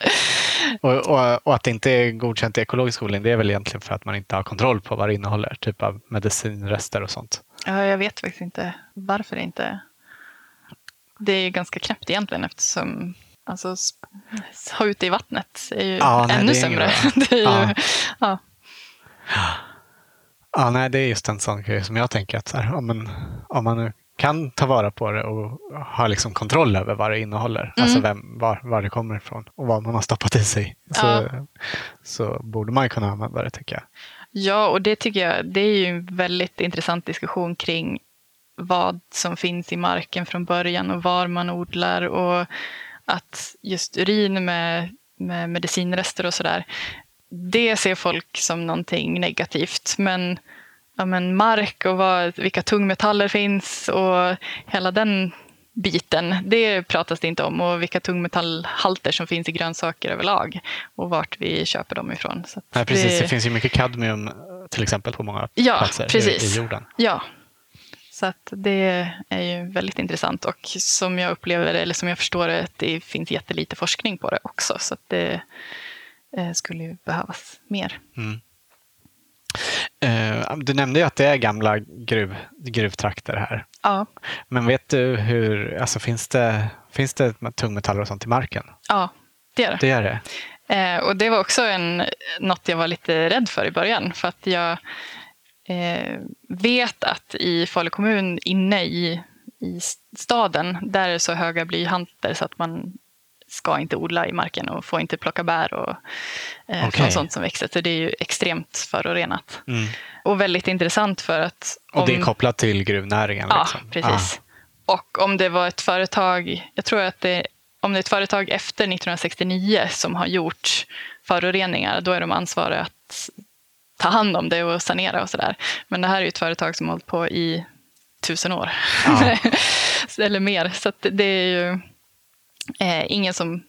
Speaker 1: Och, och, och, att det inte är godkänt i ekologisk odling det är väl egentligen för att man inte har kontroll på vad det innehåller, typ av medicinrester och sånt.
Speaker 2: Ja, jag vet faktiskt inte varför det inte det är ganska knäppt egentligen eftersom alltså, ha ut det i vattnet är ju ja, nej, ännu sämre. det är ju, ja.
Speaker 1: ja. Ja, nej, det är just en sån grej som jag tänker att så här, om, man, om man nu kan ta vara på det och ha liksom kontroll över vad det innehåller, mm. alltså vem, var, var det kommer ifrån och vad man har stoppat i sig, så, ja. så borde man kunna använda det tycker jag.
Speaker 2: Ja, och det tycker jag det är ju en väldigt intressant diskussion kring vad som finns i marken från början och var man odlar och att just urin med, med medicinrester och sådär, det ser folk som någonting negativt. Men, ja, men mark och vad, vilka tungmetaller finns och hela den biten, det pratas det inte om. Och vilka tungmetallhalter som finns i grönsaker överlag och vart vi köper dem ifrån.
Speaker 1: Så Nej, precis, det... det... finns ju mycket kadmium till exempel på många
Speaker 2: ja,
Speaker 1: platser
Speaker 2: precis.
Speaker 1: I, i jorden.
Speaker 2: Ja, så att det är ju väldigt intressant och som jag upplever det, eller som jag förstår det, det finns jättelite forskning på det också. Så att det eh, skulle ju behövas mer. Mm.
Speaker 1: Uh, du nämnde ju att det är gamla gruv, gruvtrakter här.
Speaker 2: Ja.
Speaker 1: Men vet du hur, alltså finns det, finns det tungmetaller och sånt i marken?
Speaker 2: Ja, det är det.
Speaker 1: det, är det.
Speaker 2: Uh, och det var också en, något jag var lite rädd för i början. För att jag eh, vet att i Falu kommun, inne i, i staden, där är det så höga blyhalter så att man ska inte odla i marken och får inte plocka bär och, eh, okay. sånt som växer. Så det är ju extremt förorenat. Mm. Och väldigt intressant för att...
Speaker 1: Om, och det är kopplat till gruvnäringen?
Speaker 2: Ja, liksom. precis. Ah. Och om det var ett företag, jag tror att det, om det är ett företag efter 1969 som har gjort föroreningar, då är de ansvariga att ta hand om det och sanera och sådär. Men det här är ju ett företag som har hållit på i tusen år. Ja. Eller mer. Så det är ju eh, ingen som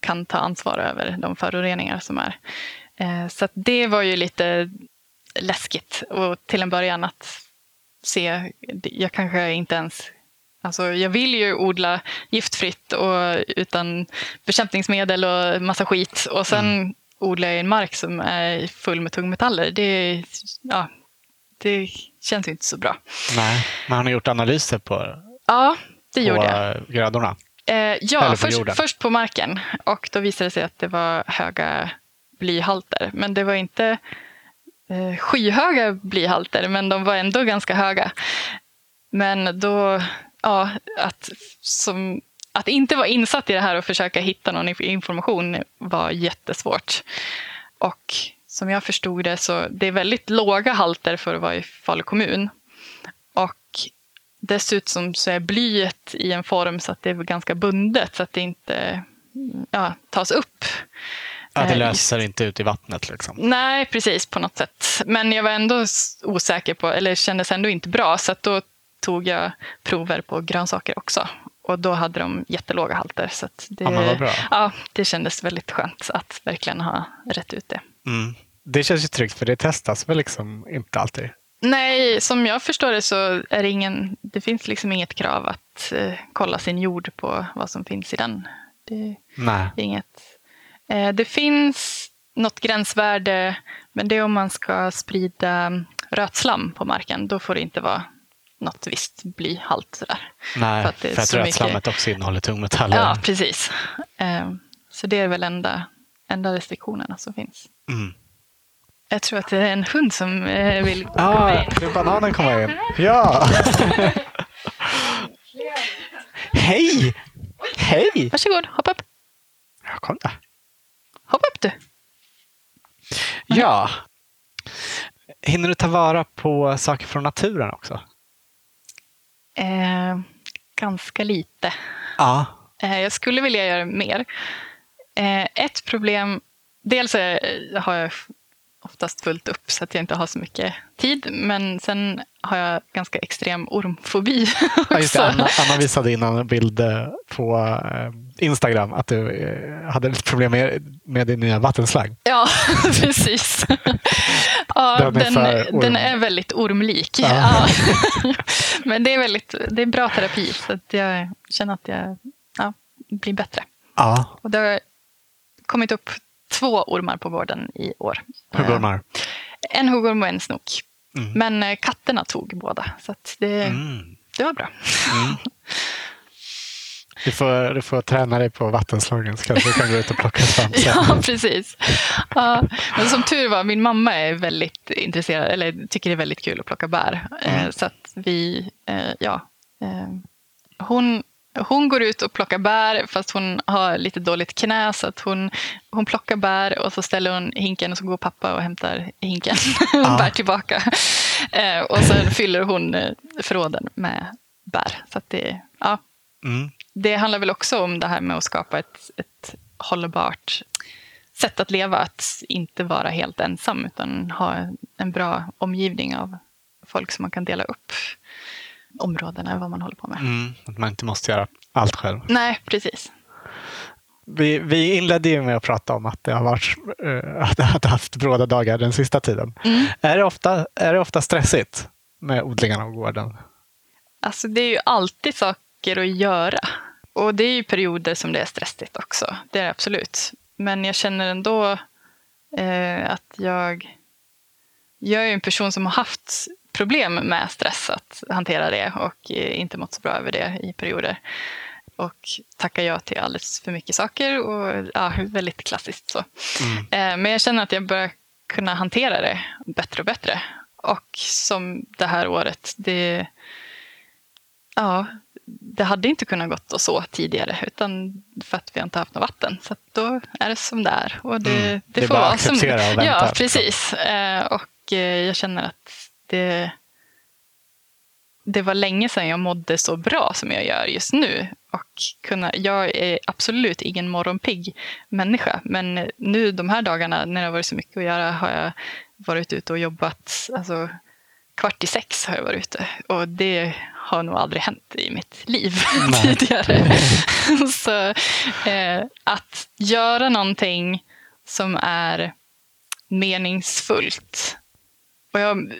Speaker 2: kan ta ansvar över de föroreningar som är. Eh, så det var ju lite läskigt och till en början att se, jag kanske inte ens Alltså, jag vill ju odla giftfritt och utan bekämpningsmedel och massa skit. Och sen mm odla i en mark som är full med tungmetaller, det, ja, det känns inte så bra.
Speaker 1: Nej, men har ni gjort analyser på,
Speaker 2: ja, det
Speaker 1: på
Speaker 2: gjorde jag.
Speaker 1: grödorna?
Speaker 2: Eh, ja, först, först, på marken. Och då visade det sig att det var höga blyhalter. Men det var inte eh, skyhöga blyhalter, men de var ändå ganska höga. Men då, ja, att som att inte vara insatt i det här och försöka hitta någon information var jättesvårt. Och som jag förstod det så det är väldigt låga halter för att vara i Falu kommun. Dessutom så är blyet i en form så att det är ganska bundet så att det inte ja, tas upp.
Speaker 1: Ja, det eh, löser inte ut i vattnet liksom.
Speaker 2: Nej, precis på något sätt. Men jag var ändå osäker på, eller kändes ändå inte bra så att då tog jag prover på grönsaker också. Och då hade de jättelåga halter. Så det,
Speaker 1: ja,
Speaker 2: ja, det kändes väldigt skönt att verkligen ha rätt ut det.
Speaker 1: Mm. Det känns ju tryggt för det testas väl liksom inte alltid?
Speaker 2: Nej, som jag förstår det så är det ingen, det finns liksom inget krav att eh, kolla sin jord på vad som finns i den. Det
Speaker 1: Nej.
Speaker 2: inget. Eh, det finns något gränsvärde, men det är om man ska sprida rötslam på marken. Då får det inte vara något visst blyhalt. Sådär.
Speaker 1: Nej, för att, det för att rötslammet mycket... också innehåller tungmetaller.
Speaker 2: Ja, precis. Ehm, så det är väl enda, enda restriktionerna som finns. Mm. Jag tror att det är en hund som eh, vill komma
Speaker 1: ah, in. Ja, bananen komma in. Ja! Hej! Hej!
Speaker 2: Varsågod, hoppa upp.
Speaker 1: Kom då.
Speaker 2: Hopp upp du!
Speaker 1: Ja. Hinner du ta vara på saker från naturen också?
Speaker 2: Eh, ganska lite.
Speaker 1: Ja.
Speaker 2: Eh, jag skulle vilja göra mer. Eh, ett problem, dels är, har jag oftast fullt upp så att jag inte har så mycket tid. Men sen har jag ganska extrem ormfobi
Speaker 1: Ja, just det. Anna, Anna visade innan en bild eh, på eh, Instagram att du eh, hade lite problem med, med din nya vattenslang.
Speaker 2: Ja, precis. Ja,
Speaker 1: Den är
Speaker 2: den, är väldigt ormlik.
Speaker 1: Ja.
Speaker 2: Men det är, väldigt, det är bra terapi, så att jag känner att jag ja, blir bättre.
Speaker 1: Ja,
Speaker 2: Och det har kommit upp två ormar på gården i år.
Speaker 1: huggormar.
Speaker 2: En huggorm och en snok.
Speaker 1: Mm.
Speaker 2: Men eh, katterna tog båda, så det,
Speaker 1: Mm.
Speaker 2: det var bra.
Speaker 1: Du, får, du får träna dig på vattenslagen så kanske du kan gå ut och plocka svamp sen.
Speaker 2: Ja, precis. Ja, men som tur var, min mamma är väldigt intresserad, eller tycker det är väldigt kul att plocka bär. Eh,
Speaker 1: Mm.
Speaker 2: Så att vi, eh, ja. eh, Hon, hon går ut och plockar bär fast hon har lite dåligt knä så att hon, hon plockar bär och så ställer hon hinken och så går pappa och hämtar hinken och bär tillbaka. Eh, Och sen fyller hon eh, förråden med bär. Så det, ja,
Speaker 1: Mm.
Speaker 2: det handlar väl också om det här med att skapa ett, ett hållbart sätt att leva. Att inte vara helt ensam utan ha en bra omgivning av folk som man kan dela upp områdena, vad man håller på med.
Speaker 1: Mm. Att man inte måste göra allt själv.
Speaker 2: Nej, precis.
Speaker 1: Vi, vi inledde ju med att prata om att det har varit, eh, att det har haft bråda dagar den sista tiden.
Speaker 2: Mm.
Speaker 1: Är, det ofta, är det ofta stressigt med odlingarna och gården?
Speaker 2: Alltså det är ju alltid saker att göra. Och det är ju perioder som det är stressigt också. Det är det absolut. Men jag känner ändå eh, att jag... Jag är ju en person som har haft problem med stress, att hantera det och eh, inte mått så bra över det i perioder. Och tackar ja till alldeles för mycket saker och ja, väldigt klassiskt så. Eh, Men jag känner att jag börjar kunna hantera det bättre och bättre. Och som det här året, det, ja, det hade inte kunnat gått och så tidigare utan för att vi inte haft något vatten. Så då är det som det är. Och det,
Speaker 1: Mm.
Speaker 2: det,
Speaker 1: Det
Speaker 2: får vara som
Speaker 1: vänta,
Speaker 2: Ja,
Speaker 1: liksom.
Speaker 2: precis. Eh, Och jag känner att det, det var länge sedan jag mådde så bra som jag gör just nu. Och kunna, jag är absolut ingen morgonpigg människa. Men nu de här dagarna när det har varit så mycket att göra har jag varit ute och jobbat. Alltså, kvart i sex har jag varit ute. Och det har nog aldrig hänt i mitt liv tidigare. så eh, att göra någonting som är meningsfullt. Och jag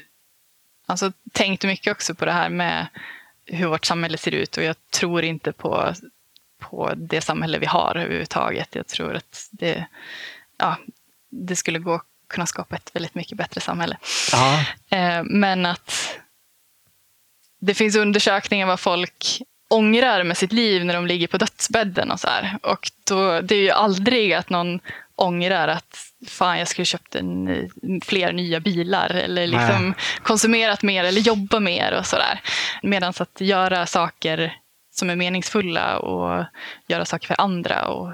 Speaker 2: alltså, tänkt mycket också på det här med hur vårt samhälle ser ut och jag tror inte på, på det samhälle vi har överhuvudtaget. Jag tror att det, ja, det skulle gå att kunna skapa ett väldigt mycket bättre samhälle.
Speaker 1: Ja.
Speaker 2: Eh, Men att det finns undersökningar vad folk ångrar med sitt liv när de ligger på dödsbädden och så här. Och då, det är ju aldrig att någon ångrar att fan jag skulle köpt en, eh, fler nya bilar eller liksom konsumerat mer eller jobba mer och sådär. Medan att göra saker som är meningsfulla och göra saker för andra och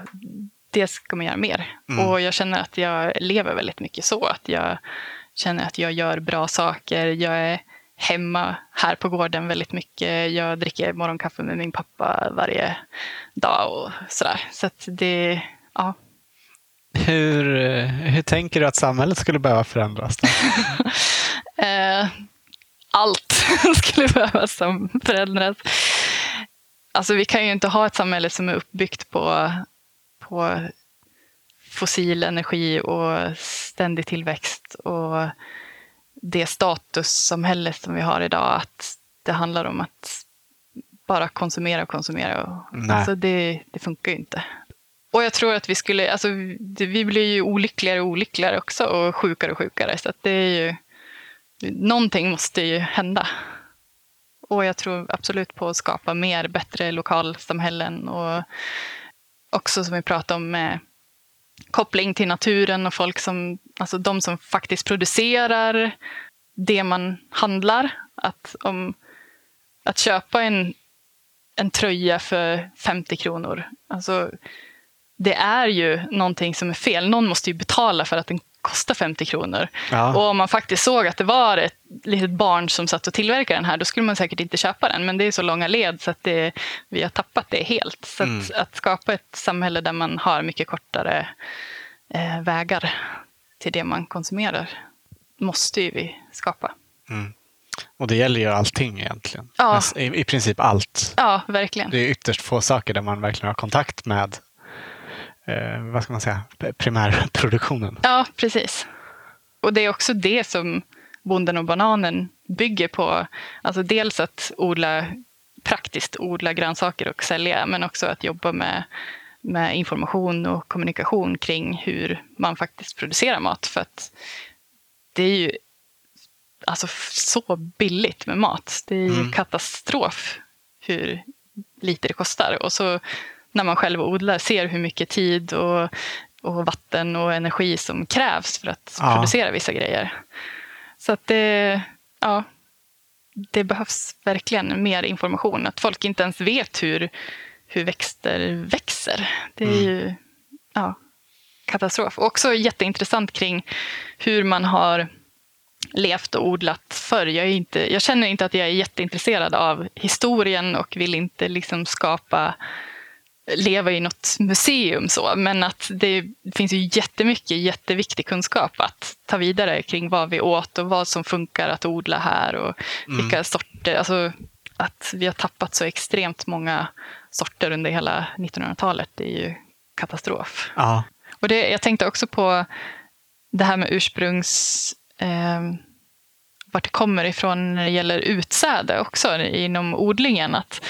Speaker 2: det ska man göra mer.
Speaker 1: Mm.
Speaker 2: Och jag känner att jag lever väldigt mycket så. Att jag känner att jag gör bra saker. Jag är hemma här på gården väldigt mycket. Jag dricker morgonkaffe med min pappa varje dag och sådär. Så att det, ja.
Speaker 1: Hur, hur tänker du att samhället skulle behöva förändras?
Speaker 2: Eh, allt skulle behöva förändras. Alltså vi kan ju inte ha ett samhälle som är uppbyggt på, på fossil energi och ständig tillväxt och det statussamhälle som vi har idag. Att det handlar om att bara konsumera och konsumera. Och, alltså det, det funkar ju inte. Och jag tror att vi skulle, alltså vi blir ju olyckligare och olyckligare också och sjukare och sjukare. Så att det är ju, någonting måste ju hända. Och jag tror absolut på att skapa mer, bättre lokalsamhällen och också som vi pratade om med koppling till naturen och folk som, alltså de som faktiskt producerar det man handlar. Att, om, att köpa en, en tröja för 50 kronor, alltså det är ju någonting som är fel. Någon måste ju betala för att den kostar 50 kronor.
Speaker 1: Ja.
Speaker 2: Och om man faktiskt såg att det var ett litet barn som satt och tillverkade den här, då skulle man säkert inte köpa den. Men det är så långa led så att det, vi har tappat det helt. Så
Speaker 1: Mm.
Speaker 2: att, att skapa ett samhälle där man har mycket kortare eh, vägar till det man konsumerar måste ju vi skapa.
Speaker 1: Och det gäller ju allting egentligen.
Speaker 2: Ja.
Speaker 1: I, I princip allt.
Speaker 2: Ja, verkligen.
Speaker 1: Det är ytterst få saker där man verkligen har kontakt med eh, vad ska man säga, primärproduktionen.
Speaker 2: Ja, precis. Och det är också det som bonden och bananen bygger på. Alltså dels att odla praktiskt odla grönsaker och sälja, men också att jobba med, med information och kommunikation kring hur man faktiskt producerar mat. För att det är ju alltså så billigt med mat. Det är ju
Speaker 1: Mm.
Speaker 2: katastrof hur lite det kostar. Och så när man själv odlar ser hur mycket tid och, och vatten och energi som krävs för att
Speaker 1: Ja.
Speaker 2: producera vissa grejer. Så att det, ja, det behövs verkligen mer information. Att folk inte ens vet hur, hur växter växer. Det är
Speaker 1: Mm.
Speaker 2: ju ja, katastrof. Och också jätteintressant kring hur man har levt och odlat förr. Jag, är inte, jag känner inte att jag är jätteintresserad av historien och vill inte liksom skapa leva i något museum så, men att det finns ju jättemycket jätteviktig kunskap att ta vidare kring vad vi åt och vad som funkar att odla här och vilka sorter, alltså att vi har tappat så extremt många sorter under hela 1900-talet, det är ju katastrof.
Speaker 1: Ja.
Speaker 2: Och det, jag tänkte också på det här med ursprungs... Eh, vart det kommer ifrån när det gäller utsäde också inom odlingen. Att,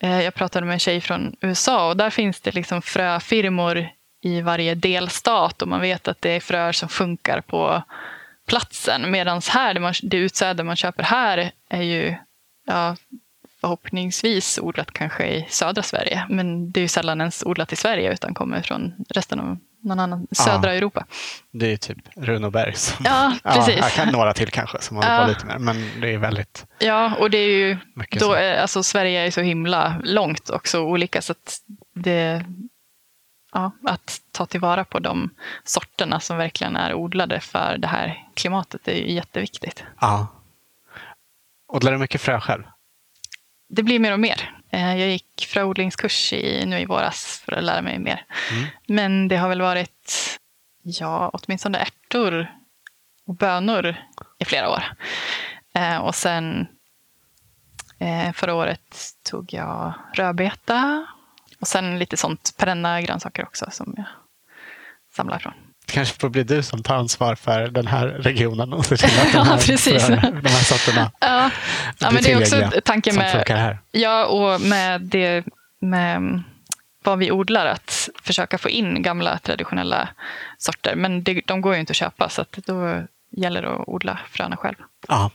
Speaker 2: Eh, jag pratade med en tjej från USA och där finns det liksom fröfirmor i varje delstat och man vet att det är fröer som funkar på platsen. Medan här, det, man, det utsäde man köper här är ju ja, förhoppningsvis odlat kanske i södra Sverige. Men det är ju sällan ens odlat i Sverige utan kommer från resten av någon annan, södra Europa.
Speaker 1: Det är typ Runoberg. Som,
Speaker 2: Ja, precis.
Speaker 1: kan några till kanske som håller
Speaker 2: Ja.
Speaker 1: på lite mer. Men det är väldigt
Speaker 2: Ja, och det är ju då, är, alltså Sverige är så himla långt och så olika så att det ja, att ta tillvara på de sorterna som verkligen är odlade för det här klimatet är ju jätteviktigt.
Speaker 1: Ja. Odlar du mycket frö själv?
Speaker 2: Det blir mer och mer. Eh, Jag gick fröodlingskurs i, nu i våras för att lära mig mer.
Speaker 1: Mm.
Speaker 2: Men det har väl varit, ja, åtminstone ärtor och bönor i flera år. Eh, och sen eh, förra året tog jag rödbeta och sen lite sånt perenna grönsaker också som jag samlar från.
Speaker 1: Det kanske får bli du som tar ansvar för den här regionen och ser till att de
Speaker 2: Ja,
Speaker 1: här,
Speaker 2: precis.
Speaker 1: fröerna, de här sorterna
Speaker 2: Ja, ja men det är också tanken med. Ja, och med det med vad vi odlar, att försöka få in gamla traditionella sorter. Men det, de går ju inte att köpa, så att då gäller det att odla fröna själv.
Speaker 1: Ja.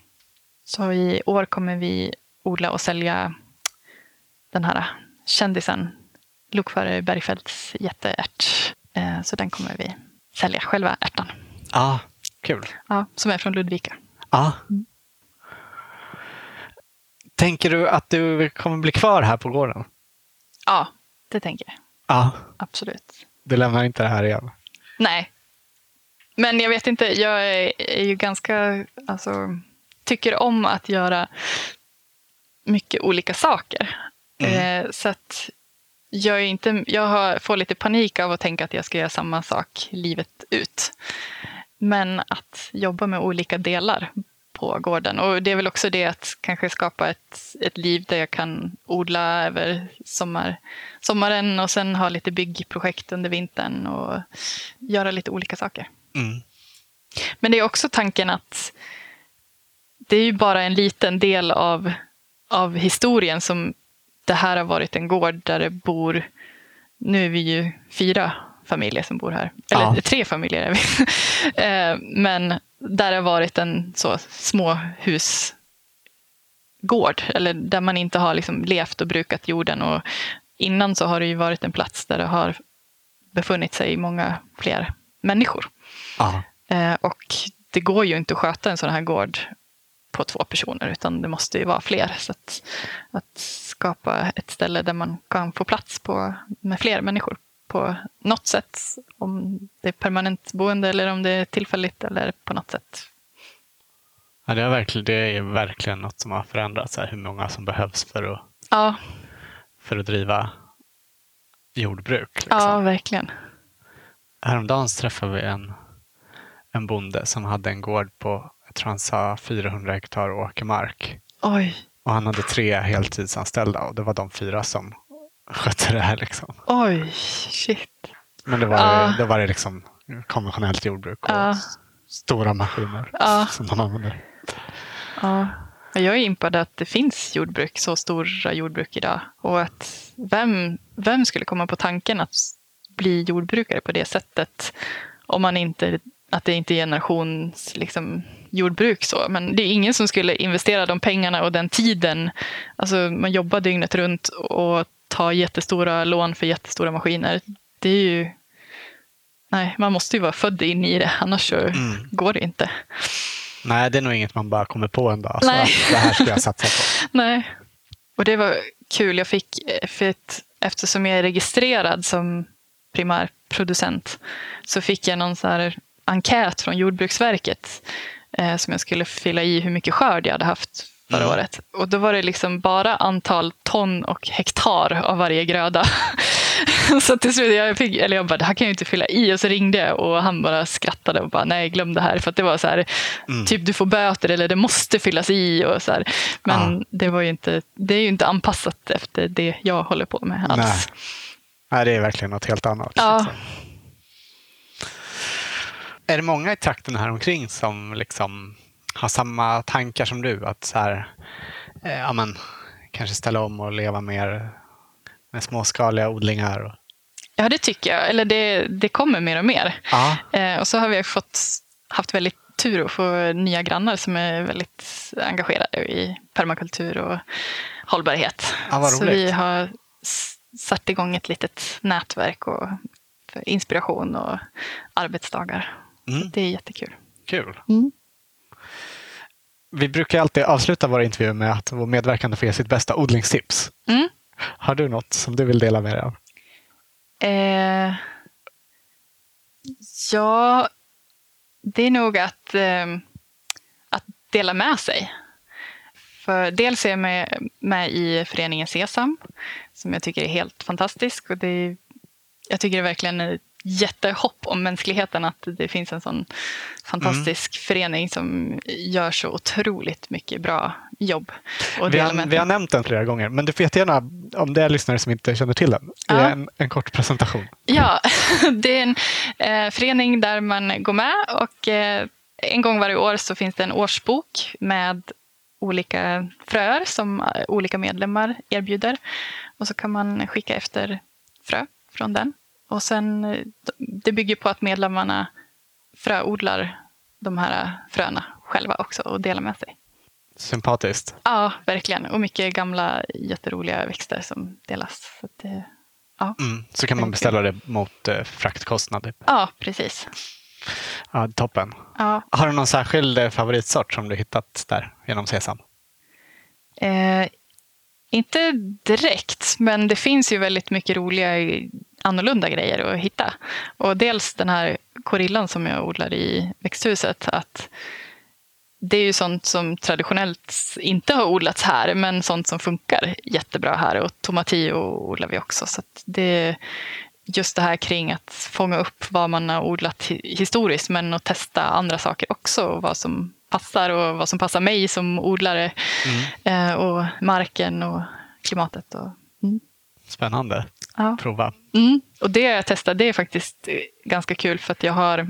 Speaker 2: Så i år kommer vi odla och sälja den här kändisen Lokförare Bergfeldts jätteärt. Eh, Så den kommer vi sälja, själva ärtan.
Speaker 1: ja, kul.
Speaker 2: Ja, som är från Ludvika.
Speaker 1: Ja. Tänker du att du kommer bli kvar här på gården?
Speaker 2: Ja, det tänker jag.
Speaker 1: Ja.
Speaker 2: Absolut.
Speaker 1: Du lämnar inte det här igen?
Speaker 2: Nej. Men jag vet inte, jag är, ju ganska, alltså, tycker om att göra mycket olika saker. Eh, så att jag, är inte, jag har, får lite panik av att tänka att jag ska göra samma sak livet ut. Men att jobba med olika delar på gården. Och det är väl också det att kanske skapa ett, ett liv där jag kan odla över sommar, sommaren och sen ha lite byggprojekt under vintern och göra lite olika saker.
Speaker 1: Mm.
Speaker 2: Men det är också tanken att det är ju bara en liten del av, av historien som det här har varit en gård där det bor, nu är vi ju fyra familjer som bor här, eller
Speaker 1: Ja.
Speaker 2: tre familjer är vi. Eh, Men där det har varit en så småhusgård, eller där man inte har liksom levt och brukat jorden. Och innan så har det ju varit en plats där det har befunnit sig många fler människor.
Speaker 1: Ja.
Speaker 2: Eh, Och det går ju inte att sköta en sån här gård på två personer, utan det måste ju vara fler. Så att, att skapa ett ställe där man kan få plats på, med fler människor på något sätt. Om det är permanent boende eller om det är tillfälligt eller på något sätt.
Speaker 1: Ja, det, är verkligen, det är verkligen något som har förändrats, här, hur många som behövs för att,
Speaker 2: Ja,
Speaker 1: för att driva jordbruk. Liksom.
Speaker 2: ja verkligen.
Speaker 1: Häromdagen träffade vi en, en bonde som hade en gård på, jag tror han sa 400 hektar åkermark.
Speaker 2: Oj,
Speaker 1: Och han hade tre heltidsanställda och det var de fyra som skötte det här. Liksom.
Speaker 2: oj, shit.
Speaker 1: Men det var,
Speaker 2: Ja.
Speaker 1: det var det liksom konventionellt jordbruk och s- stora maskiner
Speaker 2: Ja.
Speaker 1: som de använder.
Speaker 2: Ja. Jag är impad att det finns jordbruk, så stora jordbruk idag. Och att vem, vem skulle komma på tanken att bli jordbrukare på det sättet om man inte, att det inte är generations liksom, jordbruk. Så. Men det är ingen som skulle investera de pengarna och den tiden. Alltså, man jobbar dygnet runt och tar jättestora lån för jättestora maskiner. Det är ju... Nej, man måste ju vara född in i det, annars så
Speaker 1: Mm.
Speaker 2: går det inte.
Speaker 1: Nej, det är nog inget man bara kommer på en dag. Så
Speaker 2: Nej.
Speaker 1: att det här ska jag satsa på.
Speaker 2: Nej. Och det var kul. Jag fick, för att, eftersom jag är registrerad som primärproducent så fick jag någon så här enkät från Jordbruksverket eh, som jag skulle fylla i hur mycket skörd jag hade haft förra
Speaker 1: Mm.
Speaker 2: året. Och då var det liksom bara antal ton och hektar av varje gröda. så till slut, jag, fick, eller jag bara, det här kan jag ju inte fylla i. Och så ringde jag och han bara skrattade och bara, nej glöm det här. För att det var så här,
Speaker 1: Mm.
Speaker 2: typ du får böter eller det måste fyllas i. Och så här. Men
Speaker 1: Ja.
Speaker 2: det, var ju inte, det är ju inte anpassat efter det jag håller på med alls.
Speaker 1: Nej. Nej, det är verkligen något helt annat.
Speaker 2: Ja.
Speaker 1: liksom. Är det många i trakten här omkring som liksom har samma tankar som du? Att så här, eh, ja, men, kanske ställa om och leva mer med småskaliga odlingar? Och,
Speaker 2: Ja, det tycker jag. Eller det, det kommer mer och mer.
Speaker 1: ja.
Speaker 2: Eh, och så har vi fått haft väldigt tur att få nya grannar som är väldigt engagerade i permakultur och hållbarhet.
Speaker 1: Ja,
Speaker 2: så vi har satt igång ett litet nätverk och för inspiration och arbetsdagar.
Speaker 1: Mm,
Speaker 2: Det är jättekul.
Speaker 1: kul.
Speaker 2: Mm.
Speaker 1: Vi brukar alltid avsluta våra intervjuer med att vår medverkande får ge sitt bästa odlingstips.
Speaker 2: Mm.
Speaker 1: Har du något som du vill dela med dig av?
Speaker 2: Eh, ja, det är nog att, eh, att dela med sig. För dels är jag med, med i föreningen Sesam som jag tycker är helt fantastisk. Och det är, jag tycker det är verkligen jättehopp om mänskligheten att det finns en sån fantastisk förening som gör så otroligt mycket bra jobb.
Speaker 1: Vi har, vi har nämnt den flera gånger, men du får jättegärna, om det är lyssnare som inte känner till den,
Speaker 2: Ja.
Speaker 1: en, en kort presentation.
Speaker 2: Ja, det är en eh, förening där man går med och eh, en gång varje år så finns det en årsbok med olika fröer som eh, olika medlemmar erbjuder. Och så kan man skicka efter frö från den. Och sen, eh, det bygger på att medlemmarna fröodlar de här fröna själva också och delar med sig.
Speaker 1: Sympatiskt.
Speaker 2: Ja, verkligen. Och mycket gamla jätteroliga växter som delas. Så det,
Speaker 1: Mm. Så kan man beställa det mot eh, fraktkostnad.
Speaker 2: ja, precis.
Speaker 1: Ja, toppen.
Speaker 2: Ja,
Speaker 1: Har du någon särskild eh, favoritsort som du hittat där genom Sesam?
Speaker 2: Eh, inte direkt, men det finns ju väldigt mycket roliga annorlunda grejer att hitta. Och dels den här korillan som jag odlar i växthuset. Att det är ju sånt som traditionellt inte har odlats här, men sånt som funkar jättebra här. Och tomatillo odlar vi också. Så att det just det här kring att fånga upp vad man har odlat historiskt, men att testa andra saker också. Och vad som passar och vad som passar mig som odlare. Eh, och marken och klimatet. Och, mm.
Speaker 1: Spännande.
Speaker 2: Ja.
Speaker 1: Prova.
Speaker 2: Mm. Och det jag testar, det är faktiskt eh, ganska kul för att jag har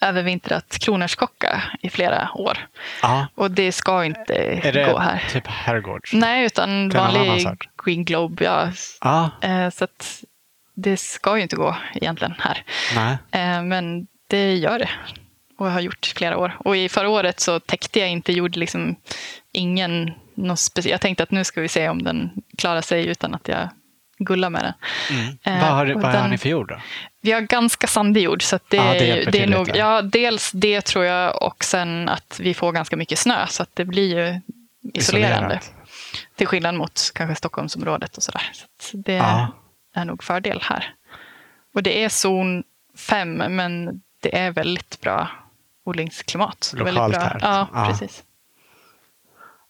Speaker 2: övervintrat kronärtskocka i flera år.
Speaker 1: Ja.
Speaker 2: Och det ska inte
Speaker 1: Är det
Speaker 2: gå här.
Speaker 1: typ herrgårds?
Speaker 2: Nej, utan
Speaker 1: annan
Speaker 2: vanlig green globe. Ja.
Speaker 1: Ja.
Speaker 2: Eh, Så att det ska ju inte gå egentligen här. Eh, Men det gör det. Och jag har gjort flera år. Och i förra året så täckte jag inte, gjorde liksom ingen något speciellt. Jag tänkte att nu ska vi se om den klarar sig utan att jag gullar med den.
Speaker 1: Mm.
Speaker 2: Eh,
Speaker 1: vad har, vad har
Speaker 2: den-
Speaker 1: ni för jord då?
Speaker 2: Vi har ganska sandig jord, så det,
Speaker 1: Ja, det
Speaker 2: det, är nog,
Speaker 1: lite.
Speaker 2: ja, dels det tror jag och sen att vi får ganska mycket snö, så att det blir ju isolerande.
Speaker 1: Isolerat.
Speaker 2: Till skillnad mot kanske Stockholmsområdet och sådär. Så det
Speaker 1: Ja.
Speaker 2: är nog fördel här. Och det är zon 5, men det är väldigt bra odlingsklimat.
Speaker 1: Lokalt här.
Speaker 2: Ja,
Speaker 1: Ja.
Speaker 2: precis.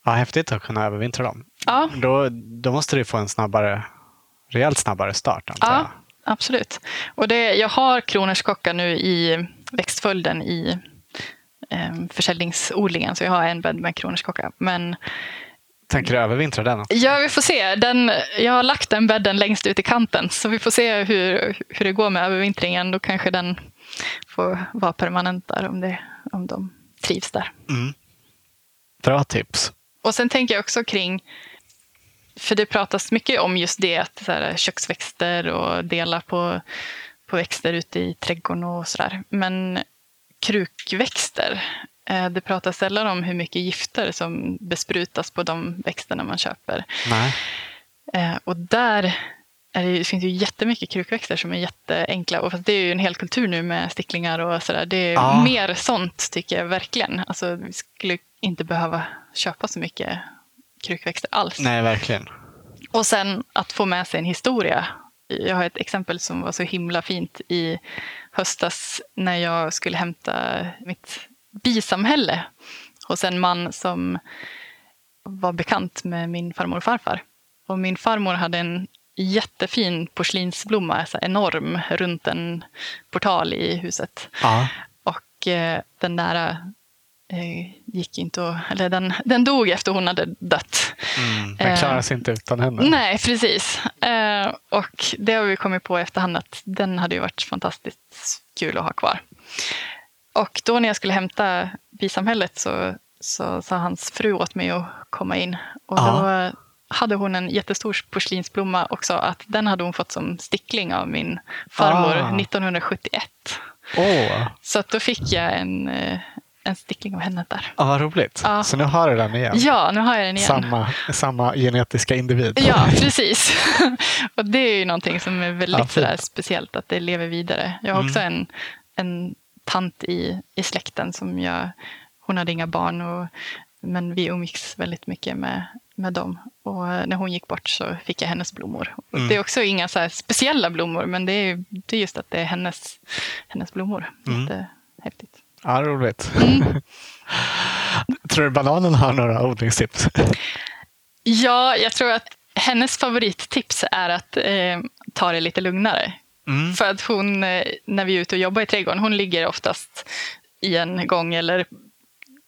Speaker 1: Ja, häftigt att kunna övervintra dem.
Speaker 2: Ja,
Speaker 1: Då, då måste du få en snabbare, rejält snabbare start antar jag.
Speaker 2: ja absolut. Och det, jag har kronärtskocka nu i växtföljden i eh, försäljningsodlingen, så jag har en bädd med kronärtskocka. Men
Speaker 1: Tänker du övervintra den? också?
Speaker 2: Ja, vi får se. Den, jag har lagt den bädden längst ut i kanten, så vi får se hur, hur det går med övervintringen. Då kanske den får vara permanent där om, det, om de trivs där.
Speaker 1: Mm. Bra tips.
Speaker 2: Och sen tänker jag också kring, för det pratas mycket om just det, att så här, köksväxter och dela på, på växter ute i trädgården och sådär. Men krukväxter, eh, det pratas sällan om hur mycket gifter som besprutas på de växterna man köper.
Speaker 1: Nej.
Speaker 2: Eh, och där är det, finns ju jättemycket krukväxter som är jätteenkla. Och fast det är ju en hel kultur nu med sticklingar och sådär. Det är
Speaker 1: Ja.
Speaker 2: mer sånt tycker jag verkligen. Alltså, vi skulle inte behöva köpa så mycket krukväxter alls.
Speaker 1: Nej, verkligen.
Speaker 2: Och sen att få med sig en historia. Jag har ett exempel som var så himla fint i höstas när jag skulle hämta mitt bisamhälle hos en man som var bekant med min farmor och farfar. Och min farmor hade en jättefin porslinsblomma, så enorm, runt en portal i huset.
Speaker 1: Ja.
Speaker 2: Och eh, den där eh, gick inte att, eller den, den dog efter hon hade dött.
Speaker 1: Mm. Den
Speaker 2: Eh,
Speaker 1: klarar sig inte utan henne.
Speaker 2: Nej, precis. Eh, och det har vi kommit på i efterhand att den hade ju varit fantastiskt kul att ha kvar. Och då när jag skulle hämta bisamhället så, så sa hans fru åt mig att komma in. Och
Speaker 1: Ja.
Speaker 2: då hade hon en jättestor porslinsblomma också. Att den hade hon fått som stickling av min farmor
Speaker 1: Ah.
Speaker 2: 1971.
Speaker 1: Åh,
Speaker 2: Så då fick jag en, eh, en stickling av henne där.
Speaker 1: ja, vad roligt.
Speaker 2: Ja.
Speaker 1: Så nu har du den igen.
Speaker 2: Ja, nu har jag den igen.
Speaker 1: Samma, samma genetiska individ.
Speaker 2: Ja, precis. och det är ju någonting som är väldigt sådär speciellt, att det lever vidare. Jag har
Speaker 1: Mm.
Speaker 2: också en, en tant i, i släkten som jag, hon hade inga barn, och, men vi umgicks väldigt mycket med, med dem. Och när hon gick bort så fick jag hennes blommor.
Speaker 1: Mm.
Speaker 2: Det är också inga så speciella blommor, men det är, det är just att det är hennes, hennes blommor.
Speaker 1: Mm.
Speaker 2: Jättehäftigt.
Speaker 1: Ja, roligt.
Speaker 2: Mm.
Speaker 1: Tror du bananen har några odlingstips?
Speaker 2: Ja, jag tror att hennes favorittips är att eh, ta det lite lugnare.
Speaker 1: Mm.
Speaker 2: För att hon, eh, när vi är ute och jobbar i trädgården, hon ligger oftast i en gång eller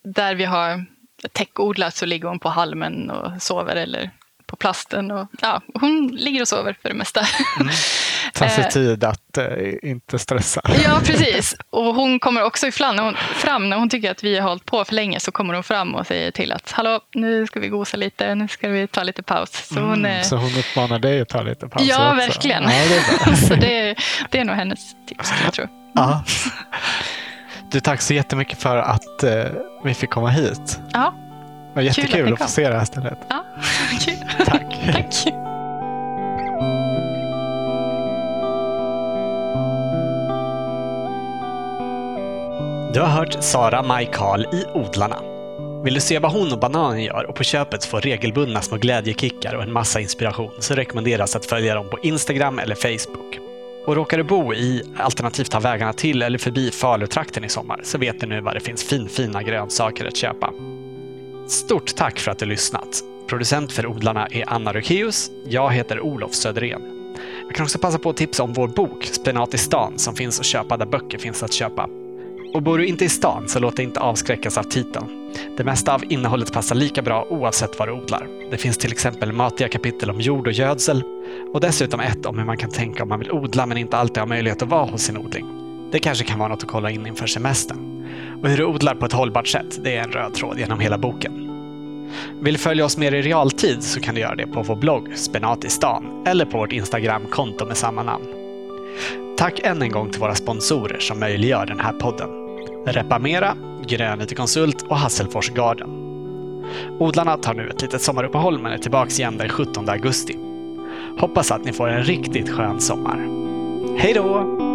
Speaker 2: där vi har täckodlat så ligger hon på halmen och sover eller på plasten. Och, ja, hon ligger och sover för det mesta.
Speaker 1: Ta sig
Speaker 2: Eh.
Speaker 1: tid att eh, inte stressa.
Speaker 2: ja, precis. Och hon kommer också ifrån, när hon, fram när hon tycker att vi har hållit på för länge så kommer hon fram och säger till att hallå, nu ska vi gosa lite, nu ska vi ta lite paus. Så hon
Speaker 1: Mm, så hon uppmanar dig att ta lite paus
Speaker 2: Ja,
Speaker 1: också.
Speaker 2: verkligen.
Speaker 1: Ja, det
Speaker 2: så det, det är nog hennes tips, jag tro.
Speaker 1: Ja. Du, tack så jättemycket för att eh, vi fick komma hit.
Speaker 2: Ja,
Speaker 1: Det var jättekul
Speaker 2: att ni
Speaker 1: att få se det här stället.
Speaker 2: ja. kul.
Speaker 1: Tack.
Speaker 2: Tack.
Speaker 1: Du har hört Sara Maj Karl i Odlarna. Vill du se vad hon och Bananen gör och på köpet få regelbundna små glädjekickar och en massa inspiration så rekommenderas att följa dem på Instagram eller Facebook. Och råkar du bo i, alternativt ha vägarna till eller förbi Falutrakten i sommar så vet du nu var det finns finfina grönsaker att köpa. Stort tack för att du lyssnat. Producent för Odlarna är Anna Rökeus. Jag heter Olof Söderén. Jag kan också passa på att tipsa om vår bok Spenat i stan som finns att köpa där böcker finns att köpa. Och bor du inte i stan så låt dig inte avskräckas av titeln. Det mesta av innehållet passar lika bra oavsett vad du odlar. Det finns till exempel matiga kapitel om jord och gödsel och dessutom ett om hur man kan tänka om man vill odla men inte alltid har möjlighet att vara hos sin odling. Det kanske kan vara något att kolla in inför semestern. Och hur du odlar på ett hållbart sätt, det är en röd tråd genom hela boken. Vill du följa oss mer i realtid så kan du göra det på vår blogg Spenat i stan eller på vårt Instagramkonto med samma namn. Tack än en gång till våra sponsorer som möjliggör den här podden. Repamera, Grönet Konsult och Hasselfors Garden. Odlarna tar nu ett litet sommaruppehåll men är tillbaka igen den 17 augusti. Hoppas att ni får en riktigt skön sommar. Hej då!